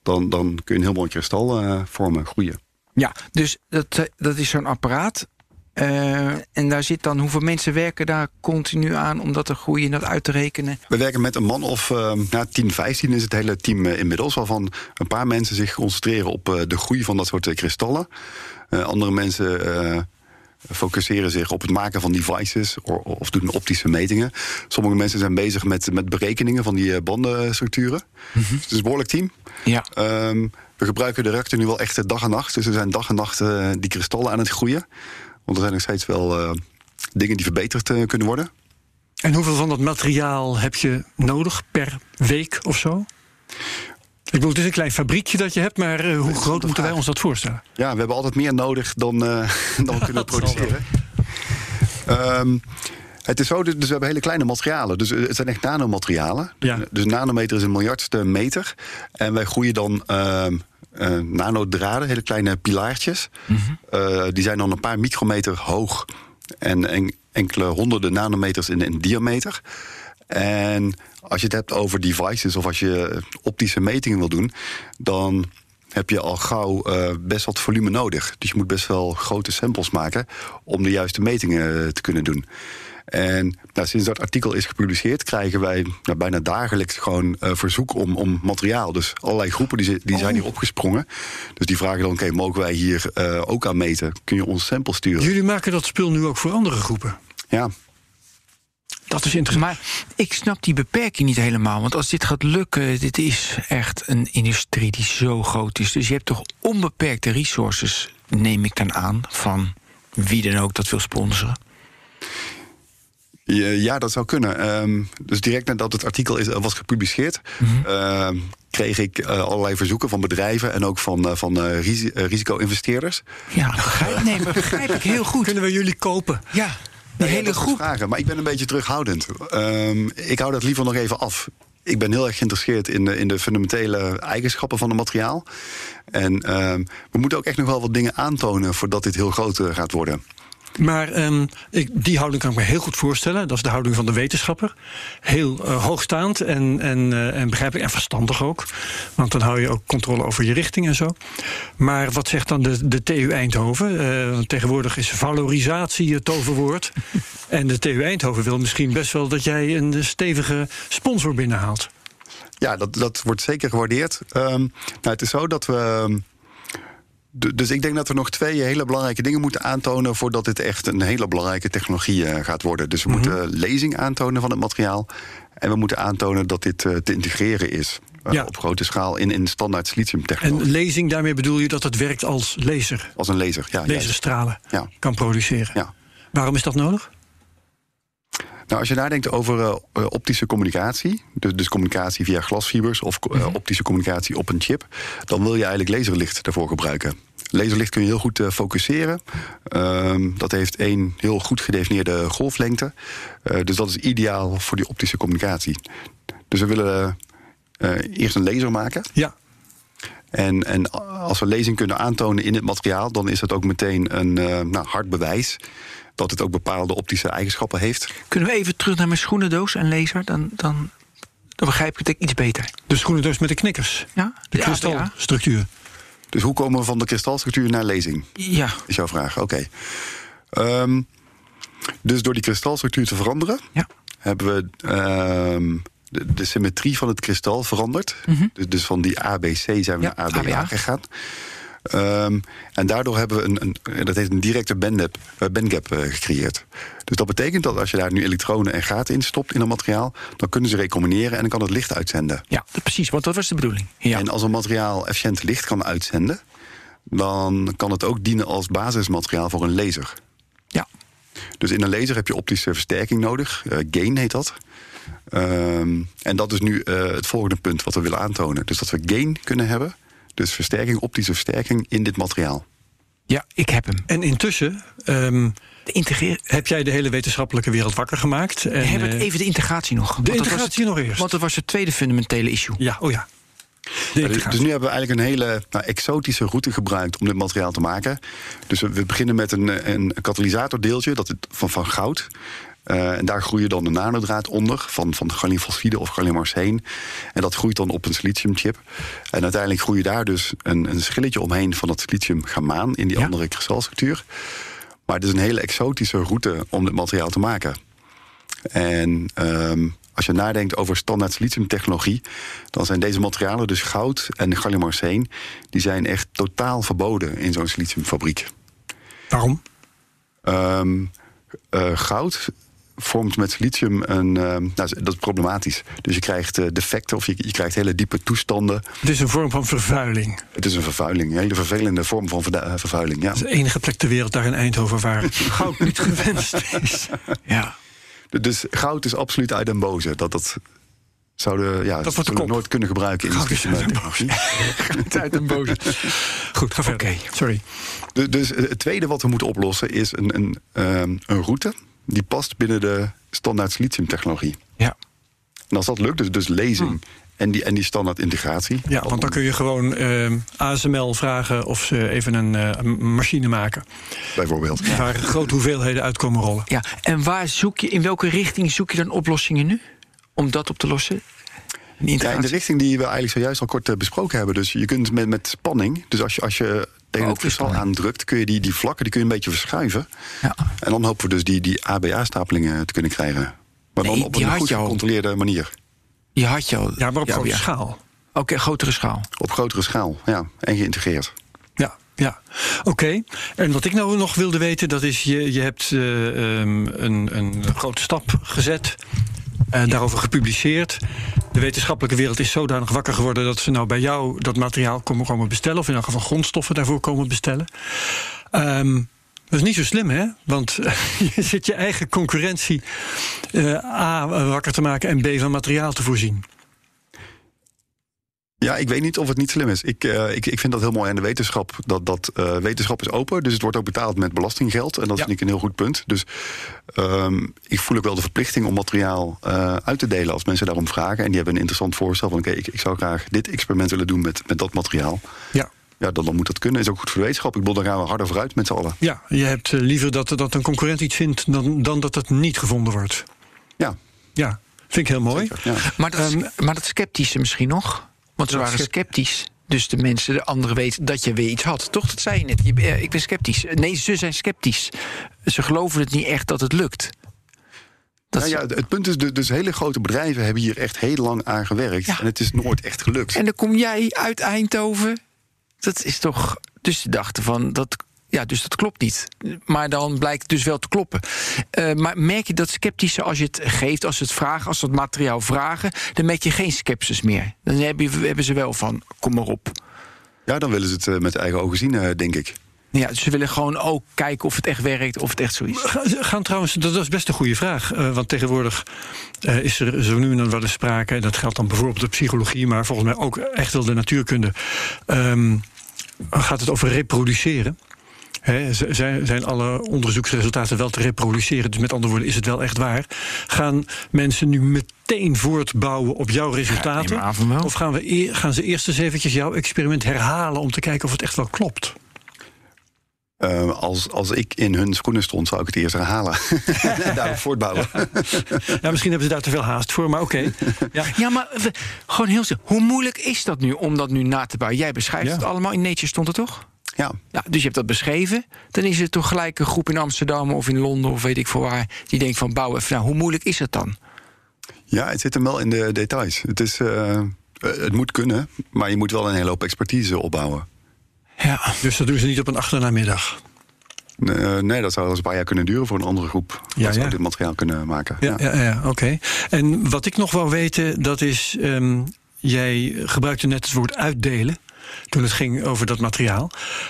dan, dan kun je een heel mooi kristal eh, vormen, groeien. Ja, dus dat, dat is zo'n apparaat. En daar zit dan, hoeveel mensen werken daar continu aan om dat te groeien en dat uit te rekenen? We werken met een man of eh, ja, 10, 15 is het hele team inmiddels... waarvan een paar mensen zich concentreren op de groei van dat soort kristallen. Andere mensen focuseren zich op het maken van devices... o- of doen optische metingen. Sommige mensen zijn bezig met, met berekeningen van die eh, bandenstructuren. Dus het is een behoorlijk team. Ja. Ehm, we gebruiken de reactor nu wel echt eh, dag en nacht. Dus we zijn dag en nacht eh, die kristallen aan het groeien. Want er zijn nog steeds wel dingen die verbeterd kunnen worden. En hoeveel van dat materiaal heb je nodig per week of zo? Bedoel, het is een klein fabriekje dat je hebt, maar eh, hoe groot moeten wij ons dat voorstellen? Ja, we hebben altijd meer nodig dan, eh, <laughs> dan we kunnen produceren. Ehm, het is zo, dus we hebben hele kleine materialen. Dus het zijn echt nanomaterialen. Ja. Dus een nanometer is een miljardste meter. En wij groeien dan ehm, eh, nanodraden, hele kleine pilaartjes. Eh, die zijn dan een paar micrometer hoog. En en- enkele honderden nanometers in, in diameter. En als je het hebt over devices of als je optische metingen wil doen, dan heb je al gauw eh, best wat volume nodig. Dus je moet best wel grote samples maken om de juiste metingen eh, te kunnen doen. En nou, sinds dat artikel is gepubliceerd, krijgen wij nou, bijna dagelijks gewoon eh, verzoek om, om materiaal. Dus allerlei groepen die, die zijn hier opgesprongen. Dus die vragen dan: oké, mogen wij hier ook aan meten? Kun je ons sample sturen? Jullie maken dat spul nu ook voor andere groepen. Ja, Dat is interessant. Maar ik snap die beperking niet helemaal. Want als dit gaat lukken, dit is echt een industrie die zo groot is. Dus je hebt toch onbeperkte resources, neem ik dan aan, van wie dan ook dat wil sponsoren. Ja, dat zou kunnen. Ehm, dus direct nadat het artikel is, was gepubliceerd, ehm, kreeg ik eh, allerlei verzoeken van bedrijven en ook van, eh, eh, eh, risico-investeerders. Ja, dat begrijp, nee, begrijp ik heel goed. Kunnen we jullie kopen? Ja, die Ja, hele groep. Vragen, maar ik ben een beetje terughoudend. Ehm, ik hou dat liever nog even af. Ik ben heel erg geïnteresseerd in de, in de fundamentele eigenschappen van het materiaal. En ehm, we moeten ook echt nog wel wat dingen aantonen voordat dit heel groot eh, gaat worden. Maar ehm, ik, die houding kan ik me heel goed voorstellen. Dat is de houding van de wetenschapper. Heel eh, hoogstaand en, en, eh, en begrijpelijk en verstandig ook. Want dan hou je ook controle over je richting en zo. Maar wat zegt dan de, de TU Eindhoven? Eh, tegenwoordig is valorisatie het toverwoord. <laughs> en de TU Eindhoven wil misschien best wel dat jij een stevige sponsor binnenhaalt. Ja, dat, dat wordt zeker gewaardeerd. Ehm, nou, het is zo dat we. Dus ik denk dat we nog twee hele belangrijke dingen moeten aantonen voordat dit echt een hele belangrijke technologie eh, gaat worden. Dus we moeten lezing aantonen van het materiaal. En we moeten aantonen dat dit eh, te integreren is. eh, Ja. Op grote schaal in, in standaard En siliciumtechnologie. lezing, daarmee bedoel je dat het werkt als laser. Als een laser. Ja. Laserstralen Ja. kan produceren. Ja. Waarom is dat nodig? Nou, als je nadenkt over eh, eh, optische communicatie, dus, dus communicatie via glasfibers of eh, Mhm. optische communicatie op een chip, dan wil je eigenlijk laserlicht daarvoor gebruiken. Laserlicht kun je heel goed eh, focuseren. Ehm, dat heeft één heel goed gedefinieerde golflengte. Eh, dus dat is ideaal voor die optische communicatie. Dus we willen eh, eerst een laser maken. Ja. En, en als we lezing kunnen aantonen in het materiaal, dan is dat ook meteen een eh, nou, hard bewijs dat het ook bepaalde optische eigenschappen heeft. Kunnen we even terug naar mijn schoenendoos en laser? Dan, dan, dan begrijp ik het iets beter. De schoenendoos met de knikkers. Ja? De Ja, kristalstructuur. Dus hoe komen we van de kristalstructuur naar lezing? Ja, Is jouw vraag. Oké. Ehm, dus door die kristalstructuur te veranderen, ja. hebben we ehm, de, de symmetrie van het kristal veranderd. dus, dus van die ABC zijn we Mhm. Ja, naar ABA, ABA. gegaan. Ehm, en daardoor hebben we een, een, dat heet een directe bandgap, eh, bandgap eh, gecreëerd. Dus dat betekent dat als je daar nu elektronen en gaten in stopt in een materiaal, dan kunnen ze recombineren en dan kan het licht uitzenden. ja, precies, want dat was de bedoeling. Ja. En als een materiaal efficiënt licht kan uitzenden, dan kan het ook dienen als basismateriaal voor een laser. ja. Dus in een laser heb je optische versterking nodig. eh, gain heet dat. Ehm, en dat is nu het volgende punt wat we willen aantonen. Dus dat we gain kunnen hebben. Dus versterking, optische versterking in dit materiaal. ja, ik heb hem. En intussen ehm, De integratie. heb jij de hele wetenschappelijke wereld wakker gemaakt. En, We hebben het eh, even de integratie nog. Was integratie het- nog eerst. Want dat was het tweede fundamentele issue. Ja, oh ja. De dus, dus nu hebben we eigenlijk een hele nou, exotische route gebruikt om dit materiaal te maken. Dus we, we beginnen met een, een katalysatordeeltje dat van, van goud. Eh, en daar groeien dan de nanodraad onder van, van galliumfosfide of galliumarseen. En dat groeit dan op een siliciumchip. En uiteindelijk groei je daar dus een, een schilletje omheen van dat siliciumgamaan in die Ja. andere kristalstructuur. Maar het is een hele exotische route om dit materiaal te maken. En ehm, als je nadenkt over standaard siliciumtechnologie, dan zijn deze materialen, dus goud en galliumarseen, die zijn echt totaal verboden in zo'n siliciumfabriek. Waarom? Ehm, eh, goud vormt met silicium een. ehm, nou, dat is problematisch. Dus je krijgt eh, defecten of je, je krijgt hele diepe toestanden. Het is een vorm van vervuiling. Het is een vervuiling, een hele vervelende vorm van eh, vervuiling. Ja. Het is de enige plek ter wereld daar in Eindhoven waar <laughs> goud niet gewenst is. Ja. Dus goud is absoluut uit den boze. Dat, dat, zouden, ja, wordt nooit kunnen gebruiken in de <laughs> Goud is uit de technologie. Gaat uit een boze. Goed, ga verder. Oké. Sorry. Dus, dus het tweede wat we moeten oplossen is een, een, ehm, een route die past binnen de standaard siliciumtechnologie. Ja. En als dat lukt, dus, dus lezing en, die, en die standaard integratie. Ja, want dan kun je gewoon eh, ASML vragen of ze even een, eh, een machine maken. bijvoorbeeld. Waar grote hoeveelheden uitkomen rollen. ja. En waar zoek je, in welke richting zoek je dan oplossingen nu? Om dat op te lossen? Ja, in de richting die we eigenlijk zojuist al kort eh, besproken hebben. Dus je kunt met, met spanning, dus als je, als je tegen Ook het kristal weer spanning. aandrukt, kun je die, die vlakken die kun je een beetje verschuiven. Ja. En dan hopen we dus die, die ABA-stapelingen te kunnen krijgen. Maar Nee, dan op een goed je al. gecontroleerde manier. Die had je al. Ja, maar op ja. schaal. Oké, grotere schaal. Op grotere schaal, ja. En geïntegreerd. Ja, ja. Oké. En wat ik nou nog wilde weten, dat is, je, je hebt eh, ehm, een, een grote stap gezet. En daarover gepubliceerd. De wetenschappelijke wereld is zodanig wakker geworden dat ze nou bij jou dat materiaal komen, komen bestellen. Of in elk geval grondstoffen daarvoor komen bestellen. Ehm, dat is niet zo slim, hè? Want <laughs> je zit je eigen concurrentie eh, A wakker te maken en B van materiaal te voorzien. Ja, ik weet niet of het niet slim is. Ik, eh, ik, ik vind dat heel mooi aan de wetenschap. Dat, dat eh, wetenschap is open, dus het wordt ook betaald met belastinggeld. En dat Ja. vind ik een heel goed punt. Dus ehm, ik voel ook wel de verplichting om materiaal eh, uit te delen als mensen daarom vragen. En die hebben een interessant voorstel van: oké, ik, ik zou graag dit experiment willen doen met, met dat materiaal. Ja. Ja, dan, dan moet dat kunnen. Is ook goed voor de wetenschap. Ik bedoel, daar gaan we harder vooruit met z'n allen. Ja, je hebt liever dat, dat een concurrent iets vindt dan, dan dat het niet gevonden wordt. Ja, Ja, vind ik heel mooi. zeker. Ja. Maar dat, Ehm, maar dat sceptische misschien nog? Want ze waren scept- sceptisch. Dus de mensen, de anderen weten dat je weer iets had. Toch, dat zei je net. Je, eh, ik ben sceptisch. Nee, ze zijn sceptisch. Ze geloven het niet echt dat het lukt. Dat Nou ja, het punt is, dus, dus hele grote bedrijven hebben hier echt heel lang aan gewerkt. Ja. En het is nooit echt gelukt. En dan kom jij uit Eindhoven. Dat is toch. Dus ze dachten van dat. Ja, dus dat klopt niet. Maar dan blijkt het dus wel te kloppen. Eh, maar merk je dat sceptische als je het geeft, als ze het vragen, als ze het materiaal vragen, dan merk je geen sceptisch meer. Dan heb je, hebben ze wel van, kom maar op. Ja, dan willen ze het eh, met eigen ogen zien, eh, denk ik. Ja, dus ze willen gewoon ook kijken of het echt werkt, of het echt zo is. Ga- Gaan trouwens, dat is best een goede vraag. eh, want tegenwoordig eh, is er zo nu en dan wel eens sprake. En dat geldt dan bijvoorbeeld de psychologie, maar volgens mij ook echt wel de natuurkunde. ehm, gaat het over reproduceren? Zijn, zijn alle onderzoeksresultaten wel te reproduceren? Dus met andere woorden, is het wel echt waar? Gaan mensen nu meteen voortbouwen op jouw resultaten? wel. Of gaan, we e- gaan ze eerst eens eventjes jouw experiment herhalen om te kijken of het echt wel klopt? Eh, als, als ik in hun schoenen stond, zou ik het eerst herhalen. <laughs> en daarop voortbouwen. Ja, misschien hebben ze daar te veel haast voor, maar oké. Ja. <laughs> Ja, maar we- gewoon heel simpel. Hoe moeilijk is dat nu om dat nu na te bouwen? Jij beschrijft Ja. het allemaal. In Nature stond het toch? Ja, Ja, dus je hebt dat beschreven. Dan is er toch gelijk een groep in Amsterdam of in Londen of weet ik veel waar. Die denkt van bouw even. Nou, hoe moeilijk is het dan? ja, het zit hem wel in de details. Het, is, eh, eh, het moet kunnen, maar je moet wel een hele hoop expertise opbouwen. Ja. Dus dat doen ze niet op een achternamiddag. Eh, nee, dat zou wel eens een paar jaar kunnen duren voor een andere groep. Ja, dat zou dit materiaal kunnen maken. Ja, ja. ja, oké. En wat ik nog wou weten, dat is... ehm, jij gebruikte net het woord uitdelen... toen het ging over dat materiaal.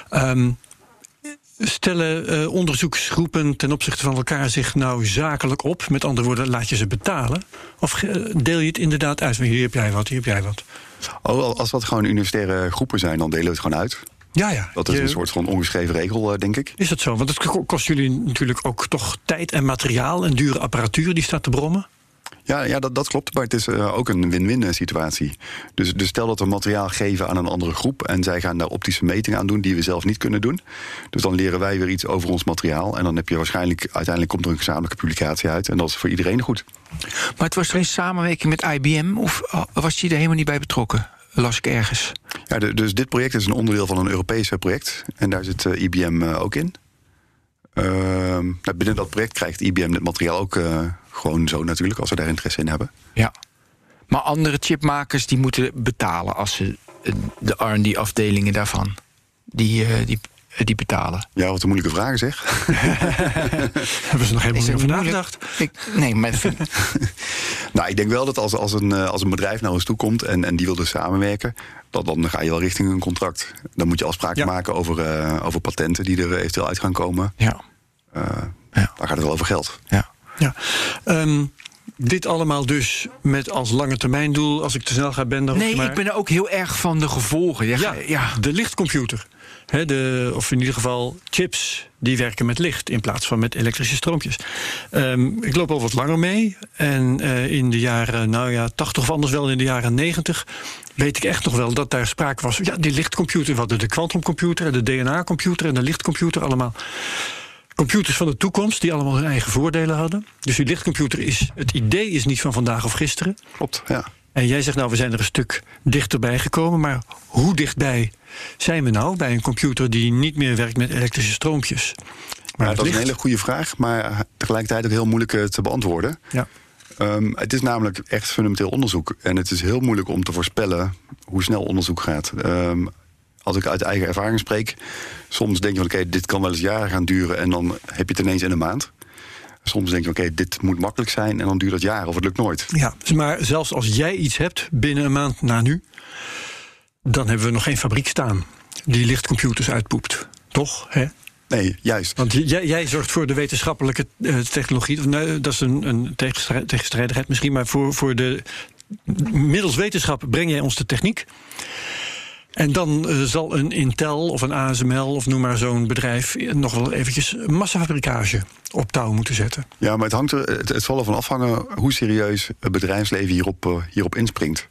Ehm, stellen eh, onderzoeksgroepen ten opzichte van elkaar zich nou zakelijk op? Met andere woorden, laat je ze betalen? Of ge- deel je het inderdaad uit? Hier heb jij wat, hier heb jij wat. Oh, als dat gewoon universitaire groepen zijn, dan delen we het gewoon uit. Ja, ja. Dat is een soort van ongeschreven regel, eh, denk ik. Is dat zo? Want het ko- kost jullie natuurlijk ook toch tijd en materiaal... en dure apparatuur die staat te brommen? Ja, ja dat, dat klopt. Maar het is eh, ook een win-win eh, situatie. Dus, dus stel dat we materiaal geven aan een andere groep. en zij gaan daar optische metingen aan doen die we zelf niet kunnen doen. Dus dan leren wij weer iets over ons materiaal. En dan heb je waarschijnlijk. uiteindelijk komt er een gezamenlijke publicatie uit. En dat is voor iedereen goed. Maar het was er een samenwerking met IBM of oh, was je er helemaal niet bij betrokken? Las ik ergens. Ja, de- dus dit project is een onderdeel van een Europees eh, project. En daar zit eh, IBM eh, ook in. Ehm, nou, binnen dat project krijgt IBM dit materiaal ook eh, gewoon zo natuurlijk, als ze daar interesse in hebben. Ja. Maar andere chipmakers die moeten betalen als ze eh, de R&D-afdelingen daarvan die, eh, die, eh, die betalen. Ja, wat een moeilijke vragen zeg. <laughs> Hebben ze nog helemaal niet over nagedacht? Ik, nee, maar vind- <laughs> Nou, ik denk wel dat als, als, een, als een bedrijf naar ons toe komt en, en die wil dus samenwerken, dat dan ga je wel richting een contract. Dan moet je afspraken Ja. maken over, eh, over patenten die er eventueel uit gaan komen. ja, Eh, Ja. Dan gaat het wel over geld. ja. Ja. Ehm, Dit allemaal dus met als lange termijn doel, als ik te snel ga ben... Dan Nee, maar, ik ben er ook heel erg van de gevolgen. Ja, ja, ja. de lichtcomputer. Hè, de, of in ieder geval chips die werken met licht in plaats van met elektrische stroompjes. Ehm, ik loop al wat langer mee. En eh, in de jaren, nou ja, 80 of anders wel in de jaren 90 weet ik echt nog wel dat daar sprake was. Ja, die lichtcomputer, we hadden de kwantumcomputer, de DNA-computer en de lichtcomputer allemaal. Computers van de toekomst die allemaal hun eigen voordelen hadden. Dus die lichtcomputer is, het idee is niet van vandaag of gisteren. Klopt, ja. En jij zegt nou, we zijn er een stuk dichterbij gekomen. Maar hoe dichtbij zijn we nou bij een computer die niet meer werkt met elektrische stroompjes? Maar ja dat is een hele goede vraag, maar tegelijkertijd ook heel moeilijk eh, te beantwoorden. Ja. Ehm, het is namelijk echt fundamenteel onderzoek. En het is heel moeilijk om te voorspellen hoe snel onderzoek gaat. Ehm, als ik uit eigen ervaring spreek, soms denk je van oké, dit kan wel eens jaren gaan duren en dan heb je het ineens in een maand. Soms denk je oké, dit moet makkelijk zijn en dan duurt dat jaren of het lukt nooit. ja, maar zelfs als jij iets hebt binnen een maand na nu, dan hebben we nog geen fabriek staan die lichtcomputers uitpoept. Toch? Hè? Nee, juist. Want jij, jij zorgt voor de wetenschappelijke eh, technologie. Nee, dat is een, een tegenstrij- tegenstrijdigheid misschien, maar voor, voor de middels wetenschap breng jij ons de techniek. En dan eh, zal een Intel of een ASML of noem maar zo'n bedrijf nog wel eventjes massafabrikage op touw moeten zetten. Ja, maar het, hangt er, het, het zal ervan afhangen hoe serieus het bedrijfsleven hierop, eh, hierop inspringt.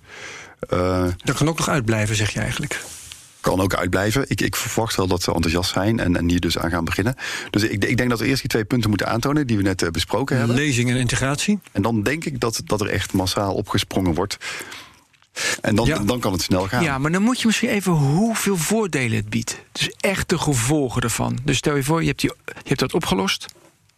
Eh, Dat kan ook nog uitblijven, zeg je eigenlijk. kan ook uitblijven. Ik, ik verwacht wel dat ze enthousiast zijn en, en hier dus aan gaan beginnen. Dus ik, ik denk dat we eerst die twee punten moeten aantonen die we net besproken hebben. Lezing en integratie. En dan denk ik dat, dat er echt massaal opgesprongen wordt. En dan, Ja. dan kan het snel gaan. Ja, maar dan moet je misschien even hoeveel voordelen het biedt. Dus echt de gevolgen ervan. Dus stel je voor, je hebt, die, je hebt dat opgelost.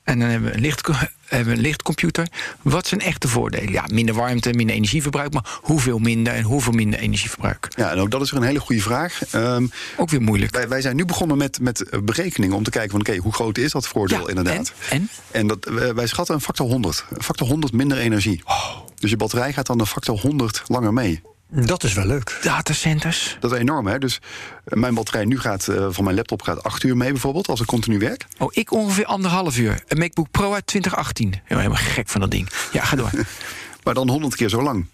En dan hebben we, een licht, <laughs> hebben we een lichtcomputer. Wat zijn echte voordelen? Ja, minder warmte, minder energieverbruik. Maar hoeveel minder en hoeveel minder energieverbruik? Ja, en ook dat is een hele goede vraag. Ehm, Ook weer moeilijk. wij, wij zijn nu begonnen met, met eh, berekeningen om te kijken van oké, hoe groot is dat voordeel inderdaad. En? en? En dat, eh, wij schatten een factor 100. Een factor 100 minder energie. Dus je batterij gaat dan een factor 100 langer mee. Dat is wel leuk. Datacenters. Dat is enorm, hè? Dus eh, mijn batterij nu gaat eh, van mijn laptop gaat 8 uur mee bijvoorbeeld, als ik continu werk. Oh, ik ongeveer anderhalf uur. Een MacBook Pro uit 2018. Ja, helemaal gek van dat ding. Ja, ga door. <laughs> Maar dan 100 keer zo lang.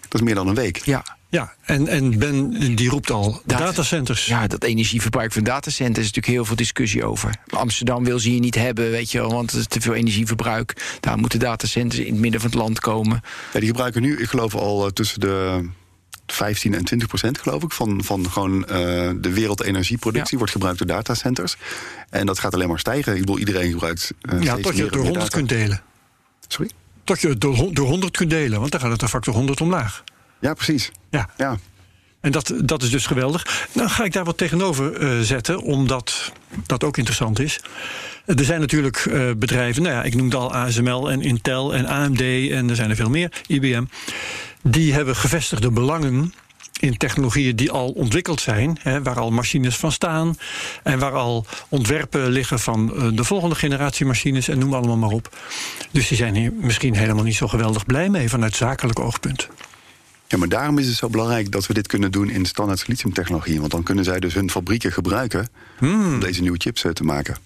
Dat is meer dan een week. Ja. Ja, en, en Ben die roept al Data- datacenters. Ja, dat energieverbruik van datacenters is natuurlijk heel veel discussie over. Amsterdam wil ze hier niet hebben, weet je wel, want het is te veel energieverbruik. Daar moeten datacenters in het midden van het land komen. Ja, die gebruiken nu, ik geloof al eh, tussen de 15 en 20 procent, geloof ik, van, van gewoon eh, de wereldenergieproductie Ja. wordt gebruikt door datacenters. En dat gaat alleen maar stijgen. Ik bedoel, iedereen gebruikt. eh, Ja, tot je het door en meer 100 data. kunt delen. Sorry? Tot je het door, hon- door 100 kunt delen, want dan gaat het een factor 100 omlaag. Ja, precies. Ja, Ja. en dat, dat is dus geweldig. Dan ga ik daar wat tegenover eh, zetten, omdat dat ook interessant is. Er zijn natuurlijk eh, bedrijven, nou ja, ik noemde al ASML en Intel en AMD en er zijn er veel meer, IBM. Die hebben gevestigde belangen in technologieën die al ontwikkeld zijn, hè, waar al machines van staan en waar al ontwerpen liggen van eh, de volgende generatie machines en noem allemaal maar op. Dus die zijn hier misschien helemaal niet zo geweldig blij mee vanuit zakelijk oogpunt. Ja, maar daarom is het zo belangrijk dat we dit kunnen doen in standaard siliciumtechnologie. Want dan kunnen zij dus hun fabrieken gebruiken om deze nieuwe chips eh, te maken.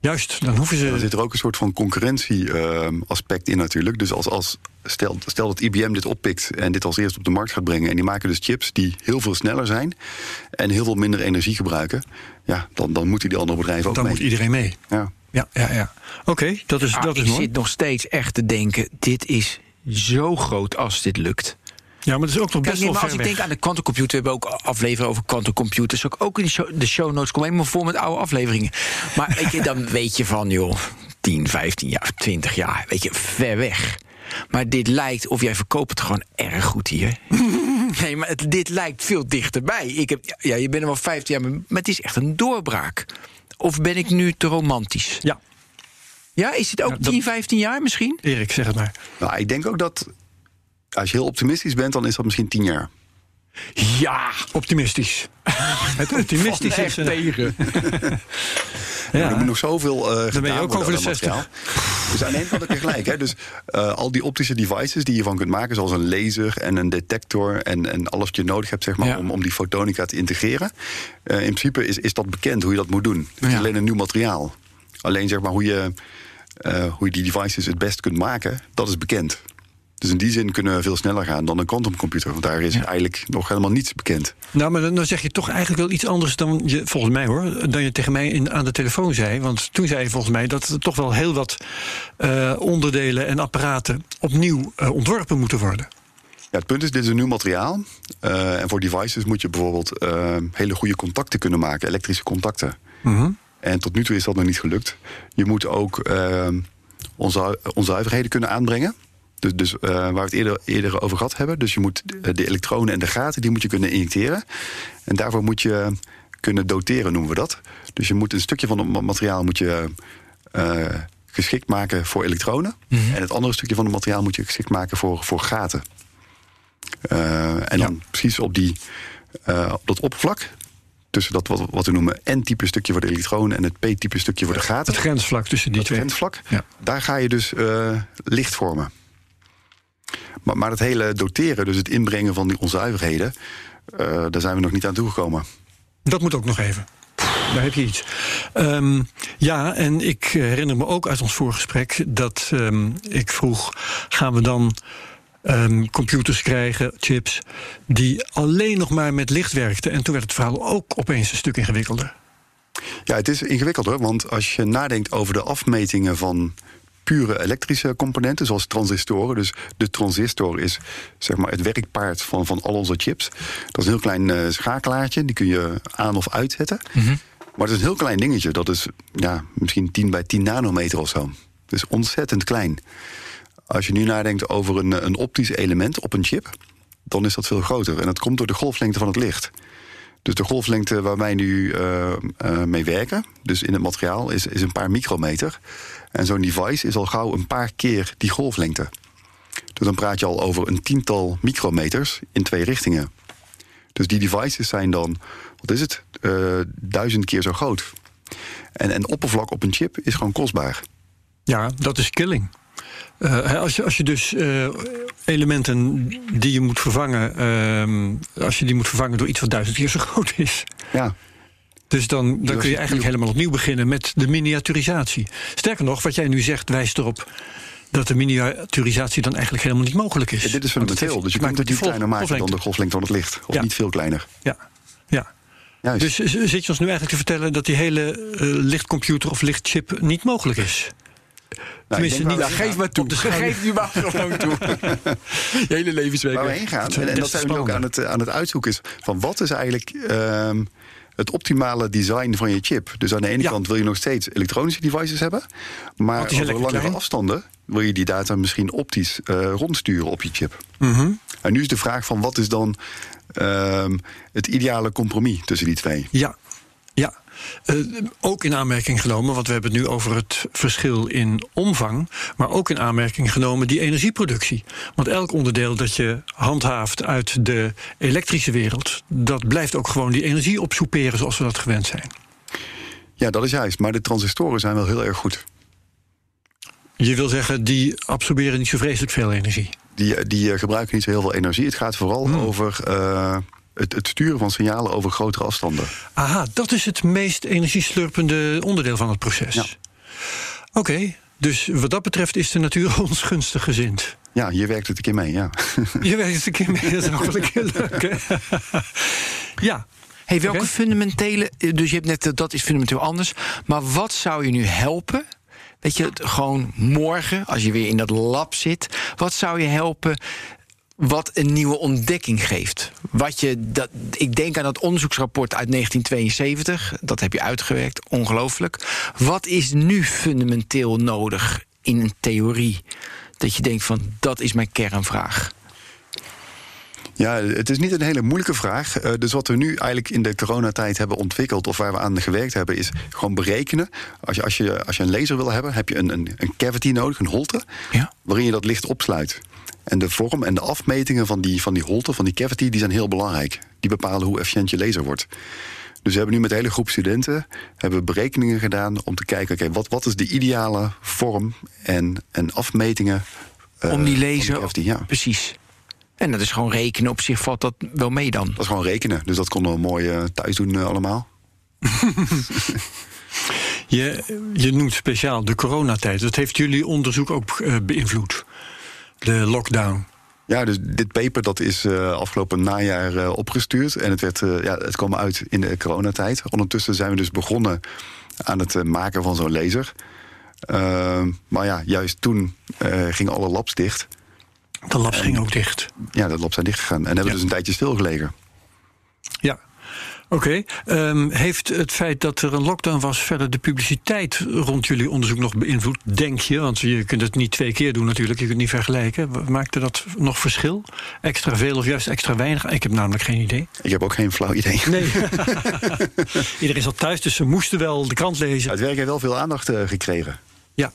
Juist, dan hoeven Dan ze. zit er ook een soort van concurrentie-aspect in natuurlijk. Dus als, als, stel, stel dat IBM dit oppikt en dit als eerste op de markt gaat brengen... en die maken dus chips die heel veel sneller zijn... en heel veel minder energie gebruiken... ja, dan, dan moeten die andere bedrijven ook Dan mee. moet iedereen mee. Ja. Ja, ja, ja. Oké, dat is, Ah, dat is ik mooi. zit nog steeds echt te denken, dit is zo groot als dit lukt. Ja, maar dat is ook nog Kijk, best nee, wel maar als ver ik weg. denk aan de quantumcomputer, we hebben ook afleveren over quantumcomputers. Ook in de show, de show notes komen helemaal vol met oude afleveringen. Maar weet je, dan <laughs> weet je van, joh, 10, 15 jaar, 20 jaar, weet je, ver weg. Maar dit lijkt, of jij verkoopt het gewoon erg goed hier. <laughs> Nee, maar het, dit lijkt veel dichterbij. Ik heb, ja, je bent er wel 15 jaar, maar het is echt een doorbraak. Of ben ik nu te romantisch? Ja, Ja, is het ook Ja, dat- 10, 15 jaar misschien? Erik, zeg het maar. Nou, ik denk ook dat als je heel optimistisch bent... dan is dat misschien tien jaar. Ja, Optimistisch. <laughs> het optimistisch is. tegen. <laughs> Ja. Er moet nog zoveel eh gedaan ben je ook worden over aan de dat materiaal. Dus aan de ene kant heb je gelijk. Hè? Dus eh, al die optische devices die je van kunt maken... zoals een laser en een detector... en, en alles wat je nodig hebt zeg maar, Ja. om, om die fotonica te integreren. eh, in principe is, is dat bekend hoe je dat moet doen. Het is Ja. alleen een nieuw materiaal. Alleen zeg maar, hoe, je, eh, hoe je die devices het best kunt maken... dat is bekend. Dus in die zin kunnen we veel sneller gaan dan een quantumcomputer. Want daar is eigenlijk nog helemaal niets bekend. Nou, maar dan, dan zeg je toch eigenlijk wel iets anders dan je, volgens mij hoor, dan je tegen mij in, aan de telefoon zei. Want toen zei je volgens mij dat er toch wel heel wat eh, onderdelen en apparaten opnieuw eh, ontworpen moeten worden. Ja, het punt is, dit is een nieuw materiaal. Eh, en voor devices moet je bijvoorbeeld hele goede contacten kunnen maken, elektrische contacten. Mhm. En tot nu toe is dat nog niet gelukt. Je moet ook onze onzuiverheden kunnen aanbrengen. Dus, dus uh, waar we het eerder, eerder over gehad hebben. Dus je moet de elektronen en de gaten die moet je kunnen injecteren. En daarvoor moet je kunnen doteren, noemen we dat. Dus je moet een stukje van het materiaal moet je, uh, geschikt maken voor elektronen. Mm -hmm. En het andere stukje van het materiaal moet je geschikt maken voor, voor gaten. Uh, en dan precies op, die, uh, op dat oppervlak. Tussen dat wat, wat we noemen N-type stukje voor de elektronen en het P-type stukje voor de gaten. Het grensvlak tussen die dat twee. grensvlak. Ja. Daar ga je dus licht vormen. Maar, maar het hele doteren, dus het inbrengen van die onzuiverheden, daar zijn we nog niet aan toegekomen. Dat moet ook nog even. Daar heb je iets. Um, ja, en ik herinner me ook uit ons voorgesprek dat um, ik vroeg: gaan we dan um, computers krijgen, chips, die alleen nog maar met licht werkten. En toen werd het verhaal ook opeens een stuk ingewikkelder. Ja, het is ingewikkelder, want als je nadenkt over de afmetingen van pure elektrische componenten, zoals transistoren. Dus de transistor is zeg maar, het werkpaard van, van al onze chips. Dat is een heel klein uh, schakelaartje, die kun je aan of uitzetten. Mm -hmm. Maar het is een heel klein dingetje, dat is ja, misschien 10 bij 10 nanometer of zo. Dus ontzettend klein. Als je nu nadenkt over een, een optisch element op een chip, dan is dat veel groter. En dat komt door de golflengte van het licht. Dus de golflengte waar wij nu uh, uh, mee werken, dus in het materiaal, is, is een paar micrometer. En zo'n device is al gauw een paar keer die golflengte. Dus dan praat je al over een tiental micrometers in twee richtingen. Dus die devices zijn dan, wat is het, uh, duizend keer zo groot. En een oppervlak op een chip is gewoon kostbaar. Ja, dat is killing. Uh, als, je, als je dus uh, elementen die je moet vervangen, uh, als je die moet vervangen door iets wat duizend keer zo <laughs> groot is. Ja. Dus dan, dan kun je eigenlijk helemaal opnieuw beginnen met de miniaturisatie. Sterker nog, wat jij nu zegt, wijst erop dat de miniaturisatie dan eigenlijk helemaal niet mogelijk is. Ja, dit is fundamenteel. Dus je kunt het niet kleiner maken dan de golflengte van het licht. Of ja. niet veel kleiner. Ja, ja. Juist. Dus zit je ons nu eigenlijk te vertellen dat die hele uh, lichtcomputer of lichtchip niet mogelijk is? Nou, Tenminste, niet. Nou, geef maar toe. Geef nu maar gewoon toe. <laughs> Je hele levensweek. Waar we heen gaan, en, en dat zijn we ook aan het, aan het uitzoeken, is van wat is eigenlijk um, het optimale design van je chip. Dus aan de ene ja. kant wil je nog steeds elektronische devices hebben, maar over langere klein. afstanden wil je die data misschien optisch uh, rondsturen op je chip. Mm -hmm. En nu is de vraag van wat is dan um, het ideale compromis tussen die twee? Ja, ja. Uh, ook in aanmerking genomen, want we hebben het nu over het verschil in omvang, maar ook in aanmerking genomen die energieproductie. Want elk onderdeel dat je handhaaft uit de elektrische wereld, dat blijft ook gewoon die energie opsoeperen zoals we dat gewend zijn. Ja, dat is juist. Maar de transistoren zijn wel heel erg goed. Je wil zeggen, die absorberen niet zo vreselijk veel energie. Die, die gebruiken niet zo heel veel energie. Het gaat vooral hmm. over. Uh, het, het, sturen van signalen over grotere afstanden. Aha, dat is het meest energieslurpende onderdeel van het proces. Ja. Oké, okay, dus wat dat betreft is de natuur <laughs> ons gunstig gezind. Ja, je werkt het een keer mee, ja. <laughs> Je werkt het een keer mee, dat is ook wel een keer leuk. <laughs> ja. Hey, welke okay. fundamentele. Dus je hebt net dat is fundamenteel anders. Maar wat zou je nu helpen? Weet je, gewoon morgen, als je weer in dat lab zit, wat zou je helpen wat een nieuwe ontdekking geeft. Wat je, dat, ik denk aan dat onderzoeksrapport uit 1972. Dat heb je uitgewerkt, ongelooflijk. Wat is nu fundamenteel nodig in een theorie? Dat je denkt van, dat is mijn kernvraag. Ja, het is niet een hele moeilijke vraag. Uh, dus wat we nu eigenlijk in de coronatijd hebben ontwikkeld... of waar we aan gewerkt hebben, is gewoon berekenen. Als je, als je, als je een laser wil hebben, heb je een, een, een cavity nodig, een holte... Ja. waarin je dat licht opsluit. En de vorm en de afmetingen van die, van die holte, van die cavity, die zijn heel belangrijk. Die bepalen hoe efficiënt je laser wordt. Dus we hebben nu met een hele groep studenten hebben berekeningen gedaan om te kijken, oké, okay, wat, wat is de ideale vorm en, en afmetingen. Uh, om die laser, cavity, ja. precies. En dat is gewoon rekenen op zich, valt dat wel mee dan? Dat is gewoon rekenen, dus dat konden we mooi uh, thuis doen uh, allemaal. <laughs> je, je noemt speciaal de coronatijd. Dat heeft jullie onderzoek ook beïnvloed. De lockdown. Ja, dus dit paper dat is uh, afgelopen najaar uh, opgestuurd. En het, werd, uh, ja, het kwam uit in de coronatijd. Ondertussen zijn we dus begonnen aan het maken van zo'n laser. Ehm, maar ja, juist toen gingen alle labs dicht. De labs gingen ook dicht. Ja, de labs zijn dichtgegaan. En hebben ja. dus een tijdje stilgelegen. Ja, Oké. Okay. Um, heeft het feit dat er een lockdown was verder de publiciteit rond jullie onderzoek nog beïnvloed, denk je? Want je kunt het niet twee keer doen natuurlijk, je kunt het niet vergelijken. Maakte dat nog verschil? Extra veel of juist extra weinig? Ik heb namelijk geen idee. Ik heb ook geen flauw idee. Nee. <laughs> Iedereen zat thuis, dus ze moesten wel de krant lezen. Het werk heeft wel veel aandacht uh, gekregen. Ja.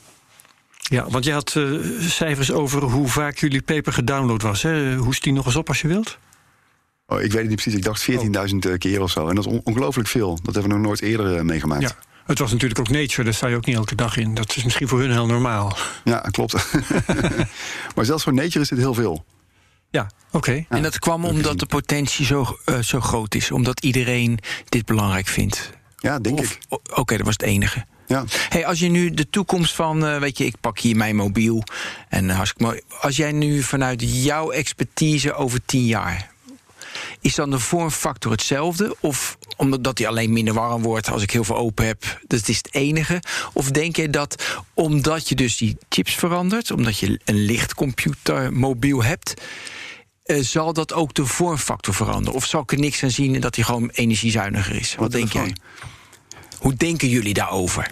Ja, want je had uh, cijfers over hoe vaak jullie paper gedownload was. Hè? Hoest die nog eens op als je wilt? Oh, ik weet het niet precies. Ik dacht 14.000 oh. keer of zo. En dat is on ongelooflijk veel. Dat hebben we nog nooit eerder uh, meegemaakt. Ja. Het was natuurlijk ook Nature, daar sta je ook niet elke dag in. Dat is misschien voor hun heel normaal. Ja, klopt. <laughs> maar zelfs voor Nature is dit heel veel. Ja, oké. Okay. Ja, en dat kwam omdat de potentie zo, uh, zo groot is. Omdat iedereen dit belangrijk vindt. Ja, denk of, ik. Oké, okay, dat was het enige. Ja. Hey, als je nu de toekomst van, uh, weet je, ik pak hier mijn mobiel en hartstikke mooi. Als jij nu vanuit jouw expertise over tien jaar, is dan de vormfactor hetzelfde? Of omdat hij alleen minder warm wordt als ik heel veel open heb, dat is het enige? Of denk je dat omdat je dus die chips verandert, omdat je een lichtcomputer mobiel hebt, uh, zal dat ook de vormfactor veranderen? Of zal ik er niks aan zien en dat hij gewoon energiezuiniger is? Wat, Wat denk jij? Hoe denken jullie daarover?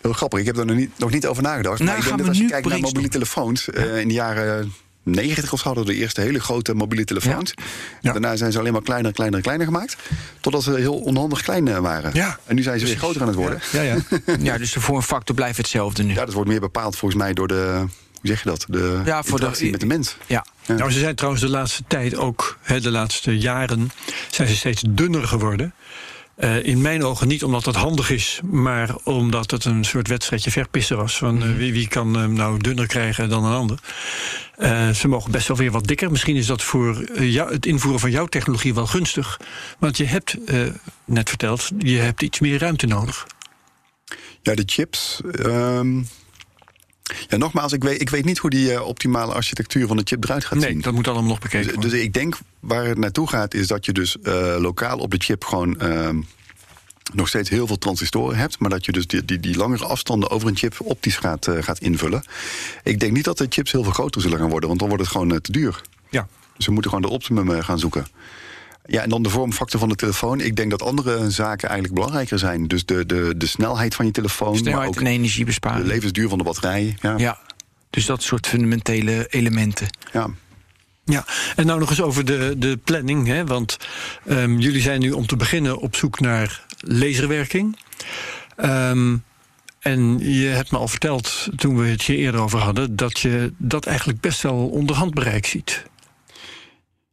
Heel grappig, ik heb er nog niet, nog niet over nagedacht. Nou, maar ik denk dat als je kijkt naar mobiele telefoons uh, in de jaren 90 of zo hadden we de eerste hele grote mobiele telefoons. Ja. Ja. Daarna zijn ze alleen maar kleiner, kleiner, kleiner gemaakt. Totdat ze heel onhandig klein eh, waren. Ja. En nu zijn ze weer groter aan het worden. Ja, ja. <laughs> ja dus de vormfactor blijft hetzelfde nu. Ja, dat wordt meer bepaald volgens mij door de hoe zeg je dat? De ja, voor de, met de mens. Ja. ja. Nou, ze zijn trouwens de laatste tijd ook, he, de laatste jaren, zijn ze steeds dunner geworden. Uh, in mijn ogen niet omdat het handig is, maar omdat het een soort wedstrijdje verpissen was. Van uh, wie, wie kan hem nou dunner krijgen dan een ander. Uh, ze mogen best wel weer wat dikker. Misschien is dat voor jou, het invoeren van jouw technologie wel gunstig. Want je hebt, net verteld, je hebt iets meer ruimte nodig. Ja, de chips. Um ja, nogmaals, ik weet, ik weet niet hoe die uh, optimale architectuur van de chip eruit gaat nee, zien. dat moet allemaal nog bekeken dus, worden. Dus ik denk waar het naartoe gaat, is dat je dus uh, lokaal op de chip gewoon uh, nog steeds heel veel transistoren hebt, maar dat je dus die, die, die langere afstanden over een chip optisch gaat, gaat invullen. Ik denk niet dat de chips heel veel groter zullen gaan worden, want dan wordt het gewoon te duur. Ja. Dus we moeten gewoon de optimum gaan zoeken. Ja, en dan de vormfactor van de telefoon. Ik denk dat andere zaken eigenlijk belangrijker zijn. Dus de, de, de snelheid van je telefoon. Snelheid maar ook en energiebesparing. De levensduur van de batterij. Ja. ja, dus dat soort fundamentele elementen. Ja. Ja, en nou nog eens over de, de planning. Hè? Want um, jullie zijn nu om te beginnen op zoek naar laserwerking. Um, en je hebt me al verteld, toen we het hier eerder over hadden, dat je dat eigenlijk best wel onder handbereik ziet.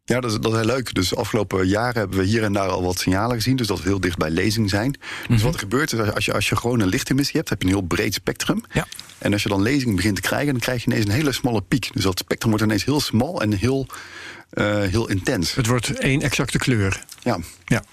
Ja, dat is, dat is heel leuk. Dus de afgelopen jaren hebben we hier en daar al wat signalen gezien. Dus dat we heel dicht bij lezing zijn. Mm -hmm. Dus wat er gebeurt is, als je, als je gewoon een lichtemissie hebt... heb je een heel breed spectrum. Ja. En als je dan lezing begint te krijgen... dan krijg je ineens een hele smalle piek. Dus dat spectrum wordt ineens heel smal en heel, uh, heel intens. Het wordt één exacte kleur. Ja. ja.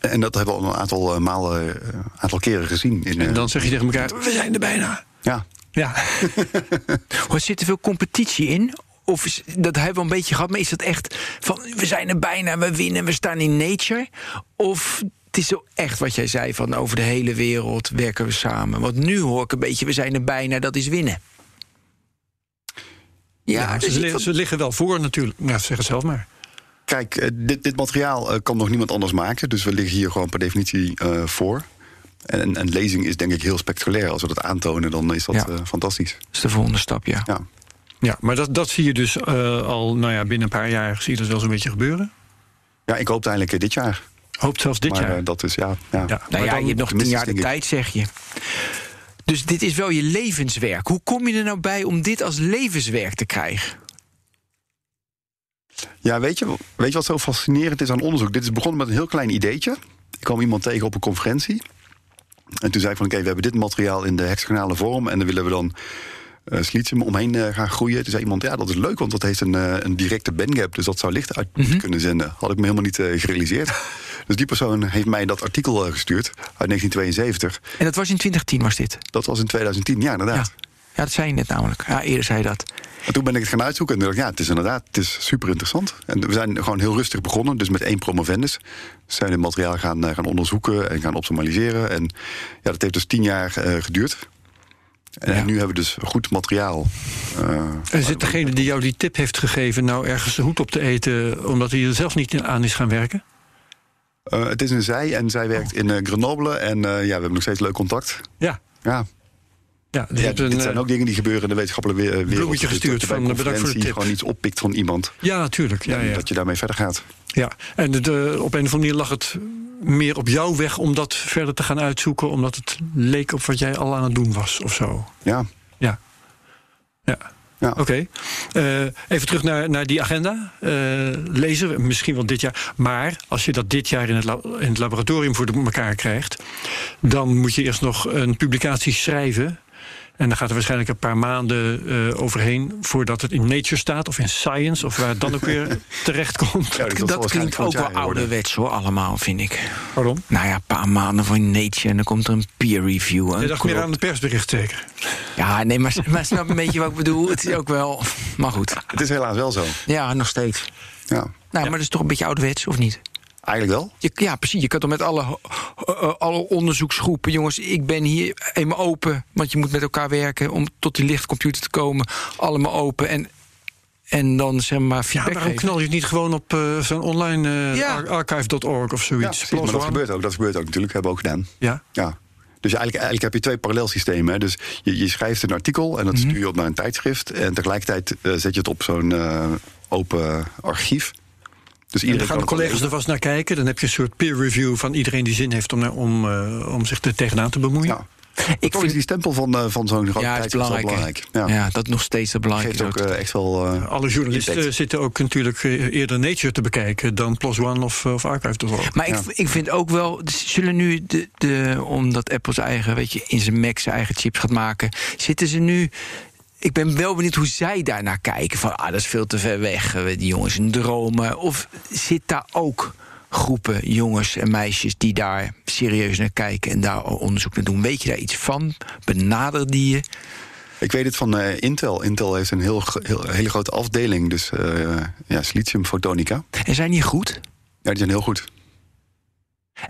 En dat hebben we al een aantal uh, malen, uh, aantal keren gezien. In, en dan zeg je tegen elkaar, we zijn er bijna. Ja. Ja. <laughs> <laughs> er zit er veel competitie in? Of is, dat hebben we een beetje gehad, maar is dat echt van we zijn er bijna, we winnen, we staan in nature? Of het is zo echt wat jij zei van over de hele wereld werken we samen? Want nu hoor ik een beetje, we zijn er bijna, dat is winnen. Ja, ja ze, liggen, ze, liggen wel voor natuurlijk. Nou, zeg het zelf maar. Kijk, dit, dit materiaal kan nog niemand anders maken. Dus we liggen hier gewoon per definitie uh, voor. En een lezing is denk ik heel spectaculair. Als we dat aantonen, dan is dat ja. uh, fantastisch. Dat is de volgende stap, ja. ja. Ja, maar dat, dat zie je dus uh, al, nou ja, binnen een paar jaar zie je dat wel zo'n beetje gebeuren? Ja, ik hoop uiteindelijk dit jaar. Hoopt zelfs dit maar, jaar? Uh, dat is, ja. ja. ja nou ja, je hebt nog tien jaar de tijd, zeg je. Dus dit is wel je levenswerk. Hoe kom je er nou bij om dit als levenswerk te krijgen? Ja, weet je, weet je wat zo fascinerend is aan onderzoek? Dit is begonnen met een heel klein ideetje. Ik kwam iemand tegen op een conferentie. En toen zei ik van, oké, okay, we hebben dit materiaal in de hexagonale vorm... en dan willen we dan uh, silicium omheen uh, gaan groeien. Toen zei iemand, ja, dat is leuk, want dat heeft een, uh, een directe bandgap. Dus dat zou licht uit mm -hmm. kunnen zenden. Had ik me helemaal niet gerealiseerd. <laughs> dus die persoon heeft mij dat artikel gestuurd uit 1972. En dat was in 2010, was dit? Dat was in 2010, ja, inderdaad. Ja, dat zei je net namelijk. Ja, eerder zei je dat. En toen ben ik het gaan uitzoeken en dacht ik, ja, het is inderdaad het is super interessant. En we zijn gewoon heel rustig begonnen, dus met één promovendus. Zijn het materiaal gaan, eh, gaan onderzoeken en gaan optimaliseren. En ja, dat heeft dus tien jaar eh, geduurd. En, Ja. nu hebben we dus goed materiaal. eh, En zit degene die jou die tip heeft gegeven nou ergens de hoed op te eten... omdat hij er zelf niet aan is gaan werken? eh, het is een zij en zij werkt in eh, Grenoble. En eh, ja, we hebben nog steeds leuk contact. Ja. Ja, Ja, dit een, zijn ook dingen die gebeuren in de wetenschappelijke we- wereld. bloemetje gestuurd van, bedankt voor de tip. gewoon iets oppikt van iemand. Ja, natuurlijk. Ja, en ja. dat je daarmee verder gaat. ja. En de- op een of andere manier lag het meer op jouw weg... om dat verder te gaan uitzoeken... omdat het leek op wat jij al aan het doen was of zo. Ja, Ja. Ja. Ja. Oké. Eh, even terug naar, naar die agenda. Eh, lezen we misschien wel dit jaar. Maar als je dat dit jaar in het, in het laboratorium voor de- elkaar krijgt... dan moet je eerst nog een publicatie schrijven. En dan gaat er waarschijnlijk een paar maanden eh, overheen... voordat het in Nature staat of in Science... of waar het dan ook weer <laughs> terecht komt. Ja, dus Dat, klinkt ook wel ouderwets hoor, allemaal, vind ik. Pardon? Nou ja, een paar maanden voor Nature en dan komt er een peer review. Je dacht meer aan het persbericht zeker? Ja, nee, maar, <laughs> maar snap een beetje wat ik bedoel. Het is ook wel... Maar goed. Het is helaas wel zo. Ja, nog steeds. Ja, Nou, maar dat is toch een beetje ouderwets, of niet? Eigenlijk wel. Je, ja, precies. Je kan toch met alle, eh, alle onderzoeksgroepen... jongens, ik ben hier eenmaal open... want je moet met elkaar werken om tot die lichtcomputer te komen. Allemaal open en, en dan zeg maar Ja, waarom geven. knal je het niet gewoon op eh, zo'n online eh, Ja. archive.org of Ja, zoiets? precies, maar dat gebeurt ook. Dat gebeurt ook natuurlijk. Hebben we ook gedaan. Ja. Ja. Dus eigenlijk, eigenlijk heb je twee parallelsystemen. Hè. Dus je, je schrijft een artikel en dat Mhm. stuur je op naar een tijdschrift. En tegelijkertijd zet je het op zo'n eh, open archief. Dus iedereen gaan de kan collega's er vast naar kijken. Dan heb je een soort peer review van iedereen die zin heeft om, om, eh, om zich er tegenaan te bemoeien. Ja. Ik Toch is vind, die stempel van, eh, van zo'n grote ja, wel belangrijk. Ja. Ja. dat nog steeds het is. ook eh, echt wel... Alle journalisten impact. zitten ook natuurlijk eh, eerder Nature te bekijken dan Plus One of, of Archive.org. Maar Ja. ik, ik vind ook wel, ze zullen nu, de, de, omdat Apple zijn eigen, weet je, in zijn Mac zijn eigen chips gaat maken, zitten ze nu. Ik ben wel benieuwd hoe zij daarnaar kijken. Van, ah, dat is veel te ver weg. eh, Die jongens een dromen. Of zit daar ook groepen jongens en meisjes die daar serieus naar kijken en daar onderzoek naar doen? Weet je daar iets van? Benader die je? Ik weet het van eh, Intel. Intel heeft een heel, heel, hele grote afdeling. Dus eh ja, silicium fotonica. En zijn die goed? Ja, die zijn heel goed.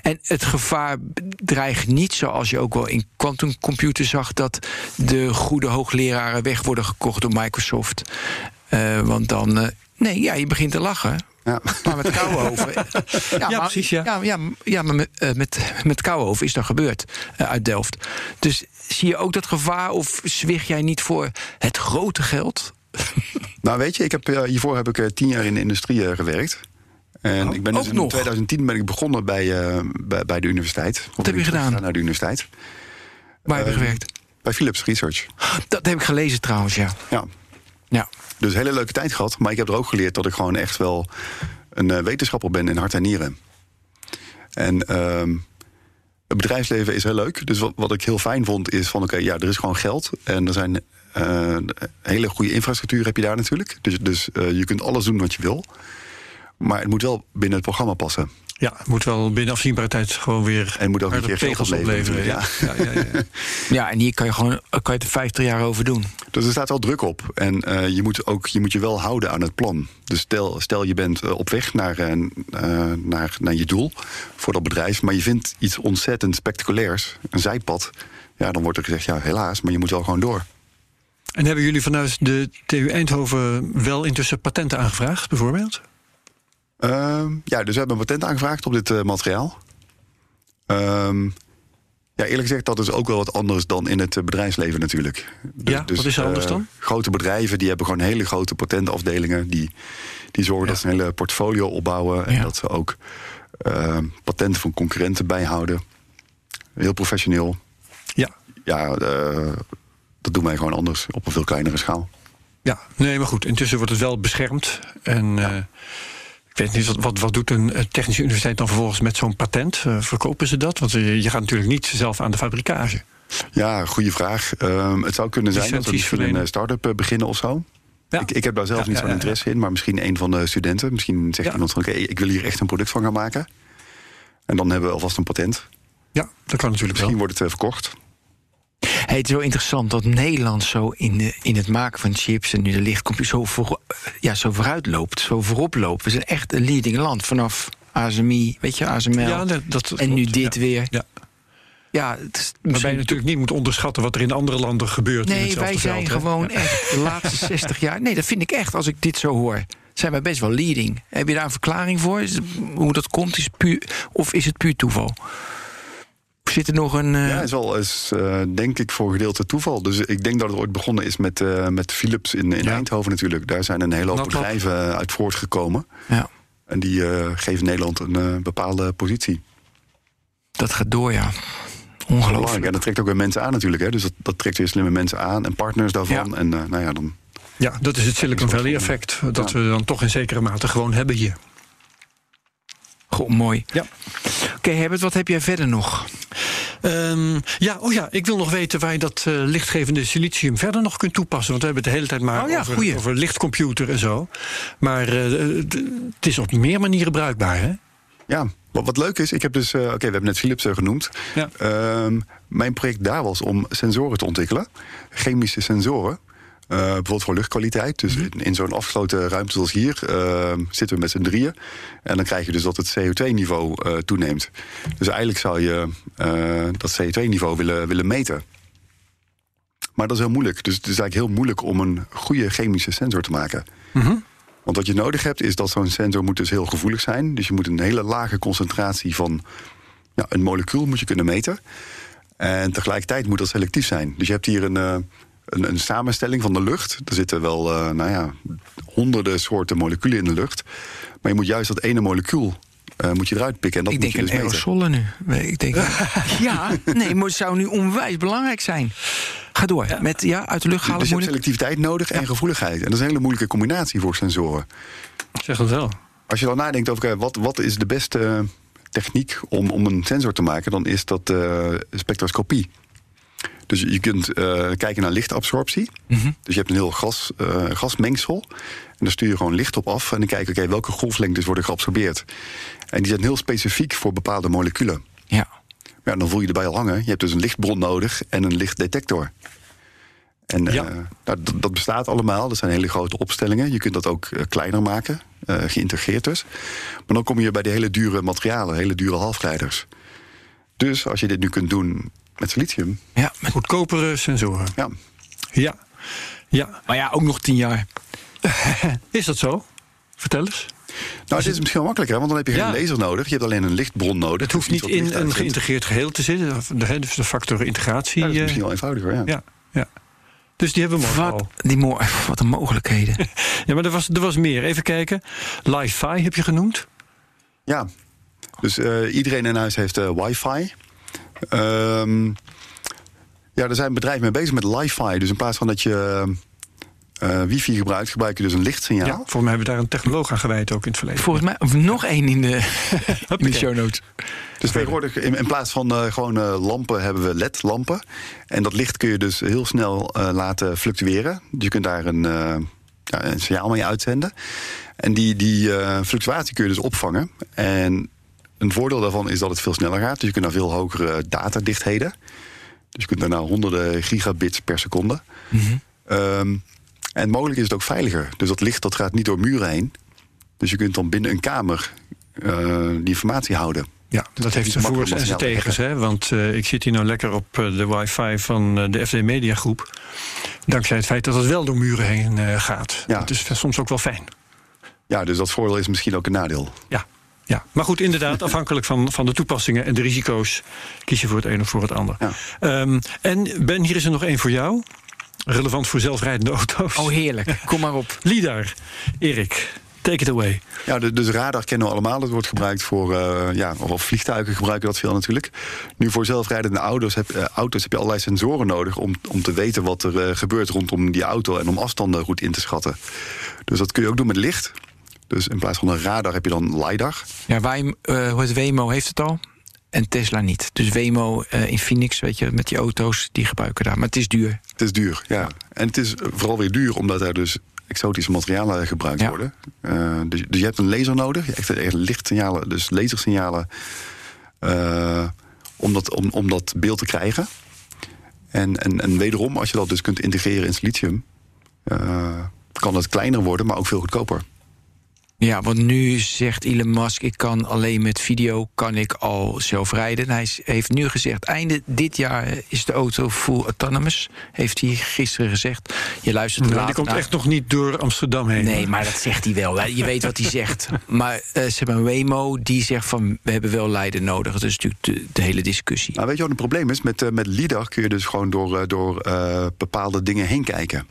En het gevaar dreigt niet, zoals je ook wel in quantumcomputer zag, dat de goede hoogleraren weg worden gekocht door Microsoft. Eh, want dan. eh, nee, ja, je begint te lachen. Ja. Maar met Kouwenhoven. <laughs> ja, maar, precies, ja. Ja, ja, ja, maar met, eh, met, met Kouwenhoven is dat gebeurd uit Delft. Dus zie je ook dat gevaar of zwicht jij niet voor het grote geld? <laughs> Nou, weet je, ik heb, hiervoor heb ik tien jaar in de industrie gewerkt. En Oh, ik ben dus in nog? 2010 ben ik begonnen bij, eh, bij, bij de universiteit. Wat heb je gedaan? Naar de universiteit. Waar heb je Eh, gewerkt? Bij Philips Research. Dat heb ik gelezen trouwens, ja. Ja. ja. Dus een hele leuke tijd gehad. Maar ik heb er ook geleerd dat ik gewoon echt wel een eh, wetenschapper ben in hart en nieren. En ehm, het bedrijfsleven is heel leuk. Dus wat, wat ik heel fijn vond is van oké, ja, er is gewoon geld. En er zijn eh, hele goede infrastructuur heb je daar natuurlijk. Dus, dus je kunt alles doen wat je wil. Maar het moet wel binnen het programma passen. Ja, het moet wel binnen afzienbare tijd gewoon weer En moet ook een keer opleveren, opleveren. Ja. Ja, ja, ja. Ja, en hier kan je gewoon kan je er 50 jaar over doen. Dus er staat wel druk op. En eh, je, moet ook, je moet je wel houden aan het plan. Dus stel, stel je bent eh, op weg naar, eh, eh, naar, naar je doel voor dat bedrijf... maar je vindt iets ontzettend spectaculairs, een zijpad... ja, dan wordt er gezegd, ja, helaas, maar je moet wel gewoon door. En hebben jullie vanuit de TU Eindhoven wel intussen patenten aangevraagd, bijvoorbeeld? Ehm, ja, dus we hebben een patent aangevraagd op dit eh, materiaal. Ehm, ja, eerlijk gezegd, dat is ook wel wat anders dan in het eh, bedrijfsleven natuurlijk. Dus- Ja, wat is er anders eh, dan? Grote bedrijven die hebben gewoon hele grote patentafdelingen. Die, die zorgen Ja. dat ze een hele portfolio opbouwen. En dat ze ook eh, patenten van concurrenten bijhouden. Heel professioneel. Ja. Ja, dat doen wij gewoon anders op een veel kleinere schaal. Ja, nee, maar goed. Intussen wordt het wel beschermd. En ik weet niet, wat, wat, doet een technische universiteit dan vervolgens met zo'n patent? Eh, verkopen ze dat? Want eh, je gaat natuurlijk niet zelf aan de fabrikage. Ja, goede vraag. Ehm, het zou kunnen zijn dat we misschien een verlenen. eh, start-up beginnen of zo. Ja. Ik, ik heb daar zelf Ja, niet zo'n ja, interesse in, maar misschien een van de studenten. Misschien zegt iemand van oké, ik wil hier echt een product van gaan maken. En dan hebben we alvast een patent. Ja, dat kan natuurlijk Misschien wel. wordt het verkocht. Hey, het is wel interessant dat Nederland zo in, de, in het maken van chips en nu de lichtcomputers zo, voor, ja, zo vooruit loopt, zo voorop loopt. We zijn echt een leading land vanaf ASMI, weet je, ASML. Ja, dat, dat en nu klopt, dit ja. weer. Ja. Ja, het is Waarbij je natuurlijk niet moet onderschatten wat er in andere landen gebeurt. in Nee, hetzelfde wij zijn veld, gewoon echt de laatste <laughs> 60 jaar. Nee, dat vind ik echt, als ik dit zo hoor. Zijn wij best wel leading. Heb je daar een verklaring voor? Is hoe dat komt? Is puur, of is het puur toeval? Zit er nog een. eh, Ja, is wel is, eh, denk ik voor een gedeelte toeval. Dus ik denk dat het ooit begonnen is met, eh, met Philips in, in Ja. Eindhoven natuurlijk. Daar zijn een hele hoop bedrijven uit voortgekomen. ja, En die eh, geven Nederland een eh, bepaalde positie. dat gaat door, ja. Ongelooflijk. En dat trekt ook weer mensen aan natuurlijk. Hè. Dus dat, dat trekt weer slimme mensen aan en partners daarvan. Ja. En eh, nou ja, dan... Ja, dat is het Silicon Valley effect. Dat Ja. we dan toch in zekere mate gewoon hebben hier. Goh, mooi. Ja. Oké, Herbert, wat heb jij verder nog? Ehm, ja, oh ja, ik wil nog weten waar je dat eh, lichtgevende silicium verder nog kunt toepassen. Want we hebben het de hele tijd maar Oh ja, over, over lichtcomputer en zo. Maar eh, d- het is op meer manieren bruikbaar, hè? Ja, wat, wat leuk is, ik heb dus... eh, Oké, we hebben net Philips eh, genoemd. Ja. Ehm, mijn project daar was om sensoren te ontwikkelen. Chemische sensoren. Eh, bijvoorbeeld voor luchtkwaliteit. Dus in, in zo'n afgesloten ruimte zoals hier ehm, zitten we met z'n drieën. En dan krijg je dus dat het CO2-niveau eh, toeneemt. Dus eigenlijk zou je eh, dat CO2-niveau willen, willen meten. Maar dat is heel moeilijk. Dus het is eigenlijk heel moeilijk om een goede chemische sensor te maken. Want wat je nodig hebt is dat zo'n sensor moet dus heel gevoelig zijn. Dus je moet een hele lage concentratie van ja, een molecuul moet je kunnen meten. En tegelijkertijd moet dat selectief zijn. Dus je hebt hier een, eh, een, een samenstelling van de lucht. Er zitten wel eh, nou ja, honderden soorten moleculen in de lucht. Maar je moet juist dat ene molecuul eh, moet je eruit pikken. En dat ik moet denk je een dus meten. aerosolen nu. Nee, Ik denk, <laughs> ja, nee, maar het zou nu onwijs belangrijk zijn. Ga door. Met ja, uit de lucht halen Dus je hebt selectiviteit nodig en gevoeligheid. En dat is een hele moeilijke combinatie voor sensoren. Zeg het wel. Als je dan nadenkt over wat, wat is de beste techniek om, om een sensor te maken, dan is dat eh, spectroscopie. Dus je kunt eh, kijken naar lichtabsorptie. Mhm. Dus je hebt een heel gas, eh, gasmengsel. En daar stuur je gewoon licht op af. En dan kijk je, oké, welke golflengtes worden geabsorbeerd. En die zijn heel specifiek voor bepaalde moleculen. Ja. Ja, dan voel je erbij al hangen. Je hebt dus een lichtbron nodig en een lichtdetector. En Ja. eh, nou, dat, dat bestaat allemaal. Dat zijn hele grote opstellingen. Je kunt dat ook kleiner maken, eh, geïntegreerd dus. Maar dan kom je bij de hele dure materialen, hele dure halfleiders. Dus als je dit nu kunt doen met silicium, ja. met- Goedkopere sensoren. ja, Ja. Ja. Maar ja, ook nog tien jaar. <laughs> Is dat zo? Vertel eens. nou, dit is misschien wel makkelijker, want dan heb je geen Ja. laser nodig. Je hebt alleen een lichtbron nodig. Het hoeft niet in een geïntegreerd geheel te zitten. Dus de factor integratie. Ja, dat is eh, misschien wel eenvoudiger, ja. ja, ja. Dus die hebben we morgen Wat, al. die mo <laughs> wat een mogelijkheden. <laughs> Ja, maar er was, er was meer. Even kijken. Li-Fi heb je genoemd. Ja, dus eh, iedereen in huis heeft eh, wifi. Ehm, ja, er zijn bedrijven mee bezig met li-fi. Dus in plaats van dat je eh, wifi gebruikt, gebruik je dus een lichtsignaal. Ja, volgens mij hebben we daar een technoloog aan gewijd ook in het verleden. Volgens mij of nog één in de, <laughs> in de show notes. Dus tegenwoordig, in, in plaats van eh, gewoon eh, lampen, hebben we LED-lampen. En dat licht kun je dus heel snel eh, laten fluctueren. Je kunt daar een, eh, ja, een signaal mee uitzenden. En die, die eh, fluctuatie kun je dus opvangen. En een voordeel daarvan is dat het veel sneller gaat. Dus je kunt naar veel hogere datadichtheden. Dus je kunt daar naar honderden gigabits per seconde. Ehm, en mogelijk is het ook veiliger. Dus dat licht dat gaat niet door muren heen. Dus je kunt dan binnen een kamer eh, die informatie houden. Ja, dat is heeft zijn voors en zijn tegens. Hè? Want eh, ik zit hier nou lekker op eh, de wifi van de FD Media Groep. Dankzij het feit dat het wel door muren heen gaat. Ja. Dat is soms ook wel fijn. Ja, dus dat voordeel is misschien ook een nadeel. Ja. Ja, maar goed, inderdaad, <laughs> afhankelijk van, van de toepassingen en de risico's kies je voor het een of voor het ander. Ja. Ehm, en Ben, hier is er nog één voor jou. Relevant voor zelfrijdende auto's. Oh, heerlijk. Kom maar op. <laughs> Lidar, Erik, take it away. Ja, de- dus radar kennen we allemaal. Dat wordt gebruikt voor, eh, ja, of vliegtuigen gebruiken dat veel natuurlijk. Nu voor zelfrijdende auto's heb, eh, auto's heb je allerlei sensoren nodig om, om te weten wat er eh, gebeurt rondom die auto en om afstanden goed in te schatten. Dus dat kun je ook doen met licht. Dus in plaats van een radar heb je dan LiDAR. Ja, wij, eh, het, Wemo heeft het al. En Tesla niet. Dus Wemo eh, in Phoenix, weet je, met die auto's, die gebruiken daar. Maar het is duur. Het is duur, ja. En het is vooral weer duur omdat er dus exotische materialen gebruikt Ja. worden. Eh, dus, dus je hebt een laser nodig, echt, echt lichtsignalen, dus lasersignalen, om, dat, om, om dat beeld te krijgen. En, en, en wederom, als je dat dus kunt integreren in silicium, uh, kan het kleiner worden, maar ook veel goedkoper. Ja, want nu zegt Elon Musk, ik kan alleen met video kan ik al zelf rijden. Hij heeft nu gezegd, einde dit jaar is de auto full autonomous. Heeft hij gisteren gezegd. Je luistert nou, Die komt echt nog niet door Amsterdam heen. Nee, maar dat zegt hij wel. Je weet wat hij <laughs> zegt. Maar uh, ze hebben een Waymo die zegt van, we hebben wel Leiden nodig. Dat is natuurlijk de, de hele discussie. Nou, weet je wat het probleem is? Met, uh, met LIDAR kun je dus gewoon door, uh, door bepaalde dingen heen kijken.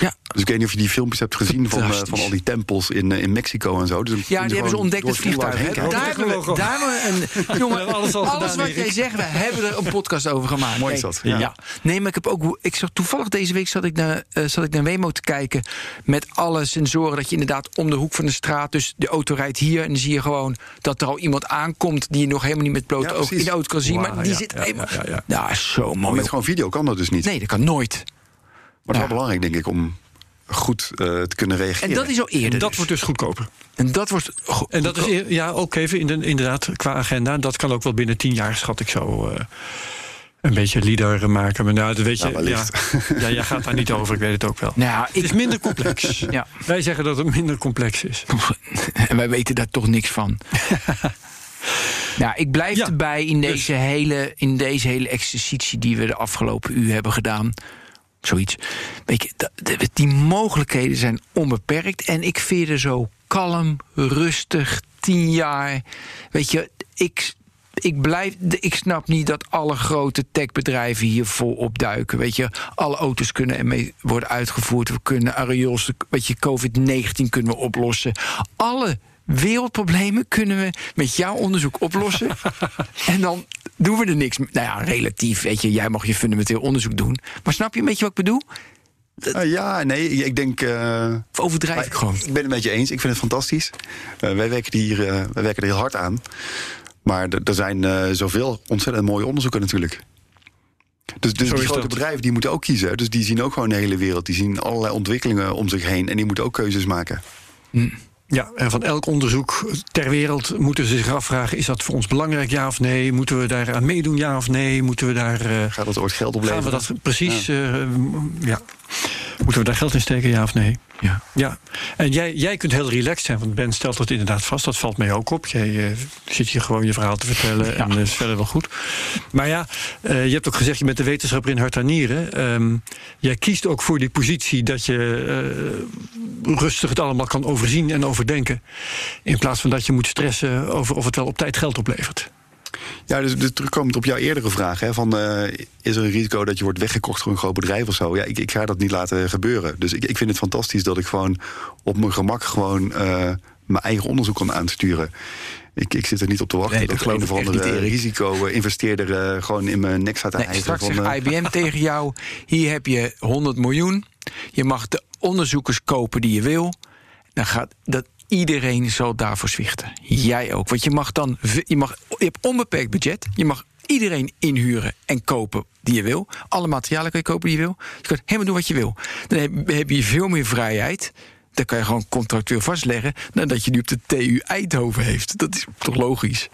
Ja. Dus ik weet niet of je die filmpjes hebt gezien van, uh, van al die tempels in, uh, in Mexico en zo. Dus ja, die hebben ze ontdekt het vliegtuig. Daar hebben we, daar hebben we een, <laughs> jongen, alles, alles wat jij zegt, we hebben er een podcast over gemaakt. Mooi is dat. Ja. ja. Nee, maar ik heb ook. Ik zag toevallig deze week zat ik naar, uh, zat ik naar Wemo te kijken. Met alle sensoren. Dat je inderdaad om de hoek van de straat. Dus de auto rijdt hier. En dan zie je gewoon dat er al iemand aankomt. die je nog helemaal niet met blote ja, ogen in de auto kan zien. Wow, maar die zit helemaal. Ja, ja, ja. zo mooi. Maar met gewoon video kan dat dus niet. Nee, dat kan nooit. Maar het is wel belangrijk, denk ik, om goed uh, te kunnen reageren. En dat is al eerder. En dat dus. wordt dus goedkoper. En dat wordt. En dat is ja ook even in de, inderdaad qua agenda. Dat kan ook wel binnen tien jaar, schat ik zo. Uh, een beetje leader maken. Maar nou, dat weet je. Ja, ja, ja, jij gaat daar niet over, ik weet het ook wel. Nou, het is minder complex. <laughs> ja. Wij zeggen dat het minder complex is. <laughs> en wij weten daar toch niks van. <laughs> Nou, ik blijf ja, erbij in deze, dus. hele, in deze hele exercitie die we de afgelopen uur hebben gedaan. Zoiets. Weet je, die mogelijkheden zijn onbeperkt. En ik er zo kalm, rustig, tien jaar. Weet je, ik, ik, blijf, ik snap niet dat alle grote techbedrijven hier vol opduiken. Weet je, alle auto's kunnen ermee worden uitgevoerd. We kunnen areols, weet je, COVID-19 kunnen we oplossen. Alle wereldproblemen kunnen we met jouw onderzoek oplossen. <laughs> en dan doen we er niks mee. Nou ja, relatief, weet je, jij mag je fundamenteel onderzoek doen. Maar snap je een beetje wat ik bedoel? Uh, ja, nee, ik denk. Uh, of overdrijf ik gewoon? Ik ben het met je eens. Ik vind het fantastisch. Uh, wij, werken hier, wij werken er heel hard aan. Maar er zijn zoveel ontzettend mooie onderzoeken natuurlijk. Dus, dus die grote dat. bedrijven die moeten ook kiezen. Dus die zien ook gewoon de hele wereld. Die zien allerlei ontwikkelingen om zich heen. En die moeten ook keuzes maken. Hm. Ja, en van elk onderzoek ter wereld moeten ze zich afvragen: is dat voor ons belangrijk, ja of nee? Moeten we daar aan meedoen, ja of nee? Moeten we daar. Uh, Gaat dat ooit geld opleveren? Gaan we dat precies. Ja. Uh, ja. Moeten we daar geld in steken, ja of nee? Ja. ja. En jij, jij kunt heel relaxed zijn, want Ben stelt dat inderdaad vast. Dat valt mij ook op. Jij uh, zit hier gewoon je verhaal te vertellen ja. en dat is verder wel goed. Maar ja, uh, je hebt ook gezegd, je bent de wetenschapper in hart en nieren. Um, jij kiest ook voor die positie dat je uh, rustig het allemaal kan overzien en overdenken. In plaats van dat je moet stressen over of het wel op tijd geld oplevert. Ja, dus, dus terugkomend op jouw eerdere vraag: hè, van, uh, is er een risico dat je wordt weggekocht door een groot bedrijf of zo? Ja, ik, ik ga dat niet laten gebeuren. Dus ik, ik vind het fantastisch dat ik gewoon op mijn gemak gewoon uh, mijn eigen onderzoek kan aansturen. Ik, ik zit er niet op te wachten nee, dat, dat van de risico-investeerder uh, gewoon in mijn nek staat te nee. Straks van, zegt IBM <laughs> tegen jou: hier heb je 100 miljoen. Je mag de onderzoekers kopen die je wil. Dan gaat dat Iedereen zal daarvoor zwichten. Jij ook. Want je mag dan. Je, mag, je hebt onbeperkt budget. Je mag iedereen inhuren en kopen die je wil. Alle materialen kun je kopen die je wil. Je kunt helemaal doen wat je wil. Dan heb je veel meer vrijheid. Dan kan je gewoon contractueel vastleggen. dat je nu op de TU Eindhoven heeft. Dat is toch logisch?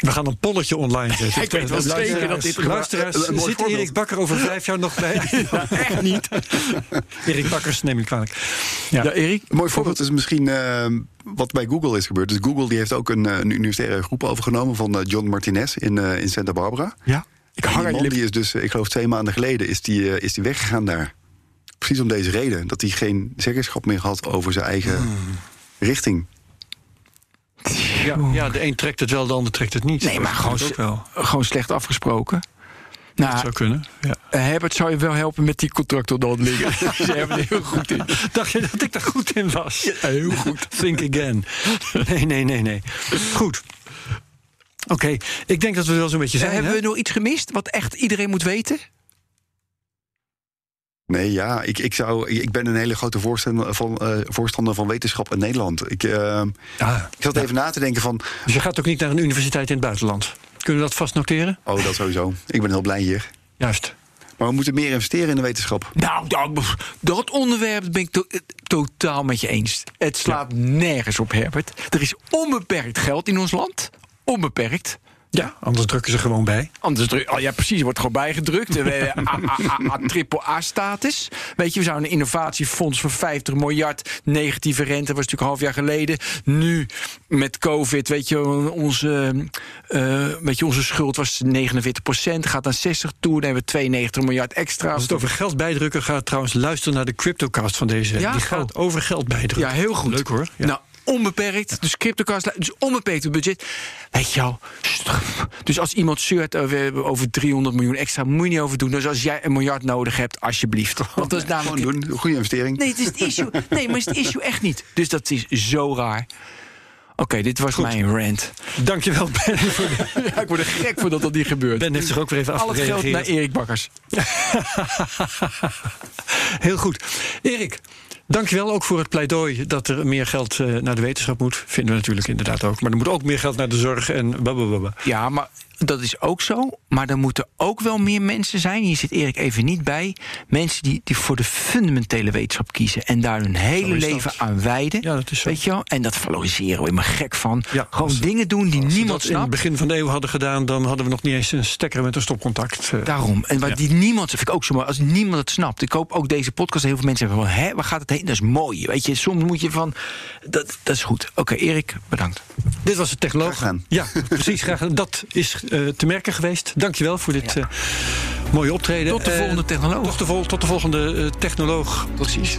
We gaan een polletje online zetten. <laughs> Ik weet wel zeker dat dit luisteraars. Zit voorbeeld. Erik Bakker over vijf jaar nog bij? <laughs> ja, echt niet. <laughs> Erik Bakkers neem ik kwalijk. Ja, ja Erik. Een mooi voorbeeld is misschien uh, wat bij Google is gebeurd. Dus Google die heeft ook een, een universitaire groep overgenomen van John Martinez in, uh, in Santa Barbara. Ja. Ik hang die man die is dus, ik geloof twee maanden geleden, is die, is die weggegaan daar. Precies om deze reden. Dat hij geen zeggenschap meer had over zijn eigen hmm. richting. Ja, ja, de een trekt het wel, de ander trekt het niet. Nee, maar gewoon, wel. gewoon slecht afgesproken. Nou, dat zou kunnen. Ja. Uh, Herbert zou je wel helpen met die contractonderhandelingen. <laughs> Ze hebben er heel goed in. Dacht je dat ik daar goed in was? Ja, heel goed. Think again. Nee, nee, nee, nee. Goed. Oké, okay. ik denk dat we wel zo'n beetje zijn. Uh, hebben we nog iets gemist wat echt iedereen moet weten? Nee, ja, ik, ik, zou, ik ben een hele grote voorstander van, uh, voorstander van wetenschap in Nederland. Ik, uh, ah, ik zat ja. even na te denken van... Dus je gaat ook niet naar een universiteit in het buitenland? Kunnen we dat vast noteren? Oh, dat sowieso. Ik ben heel blij hier. Juist. Maar we moeten meer investeren in de wetenschap. Nou, dat, dat onderwerp ben ik to totaal met je eens. Het slaat ja. nergens op, Herbert. Er is onbeperkt geld in ons land. Onbeperkt. Ja, anders drukken ze gewoon bij. Anders druk, oh ja, precies, er wordt gewoon bijgedrukt. <laughs> We hebben A- A- A- triple A-status. Weet je, we zouden een innovatiefonds van 50 miljard negatieve rente. Dat was natuurlijk een half jaar geleden. Nu met COVID, weet je, onze, eh, weet je, onze schuld was 49 procent. Gaat naar 60 toe. Dan hebben we 92 miljard extra. Als het over geld bijdrukken gaat, trouwens, luister naar de CryptoCast van deze. Ja? Die gaat Oh. over geld bijdrukken. Ja, heel goed. Leuk hoor. Ja. Nou, onbeperkt. Dus cryptocast, dus onbeperkt budget. Weet je wel. Dus als iemand zeurt over, we hebben over 300 miljoen extra, moet je niet over doen. Dus als jij een miljard nodig hebt, alsjeblieft. Want dat is namelijk. Gewoon doen, goede investering. Nee, het is het issue. Nee, maar het is het issue echt niet. Dus dat is zo raar. Oké, dit was mijn rant. Dankjewel, Ben. Voor de- <laughs> Ja, ik word er gek voor dat dat niet gebeurt. Ben heeft zich ook weer even Al het geld naar Erik Bakkers. <laughs> Heel goed. Erik, dankjewel ook voor het pleidooi dat er meer geld eh, naar de wetenschap moet. Vinden we natuurlijk inderdaad ook. Maar er moet ook meer geld naar de zorg en blablabla. Ja, maar dat is ook zo. Maar er moeten ook wel meer mensen zijn. Hier zit Erik even niet bij. Mensen die, die voor de fundamentele wetenschap kiezen. En daar hun hele dat. leven aan wijden. Ja, dat is zo. Weet je wel? En dat valoriseren we helemaal gek van. Ja, Gewoon als- dingen doen die Als we niemand dat in het snapt. begin van de eeuw hadden gedaan, dan hadden we nog niet eens een stekker met een stopcontact. eh. Daarom. En waar Ja. die niemand, vind ik ook zo mooi. Als niemand het snapt. Ik hoop ook deze podcast. Heel veel mensen hebben van, hè, waar gaat het heen? Dat is mooi. Weet je, soms moet je van. Dat, dat is goed. Oké, Erik, bedankt. Dit was de technoloog. Ja, precies. Graag. gedaan. Dat is te merken geweest. Dankjewel voor dit eh, mooie optreden. Tot de Eh, volgende technoloog. Tot de, vol- tot de volgende eh, technoloog. Precies.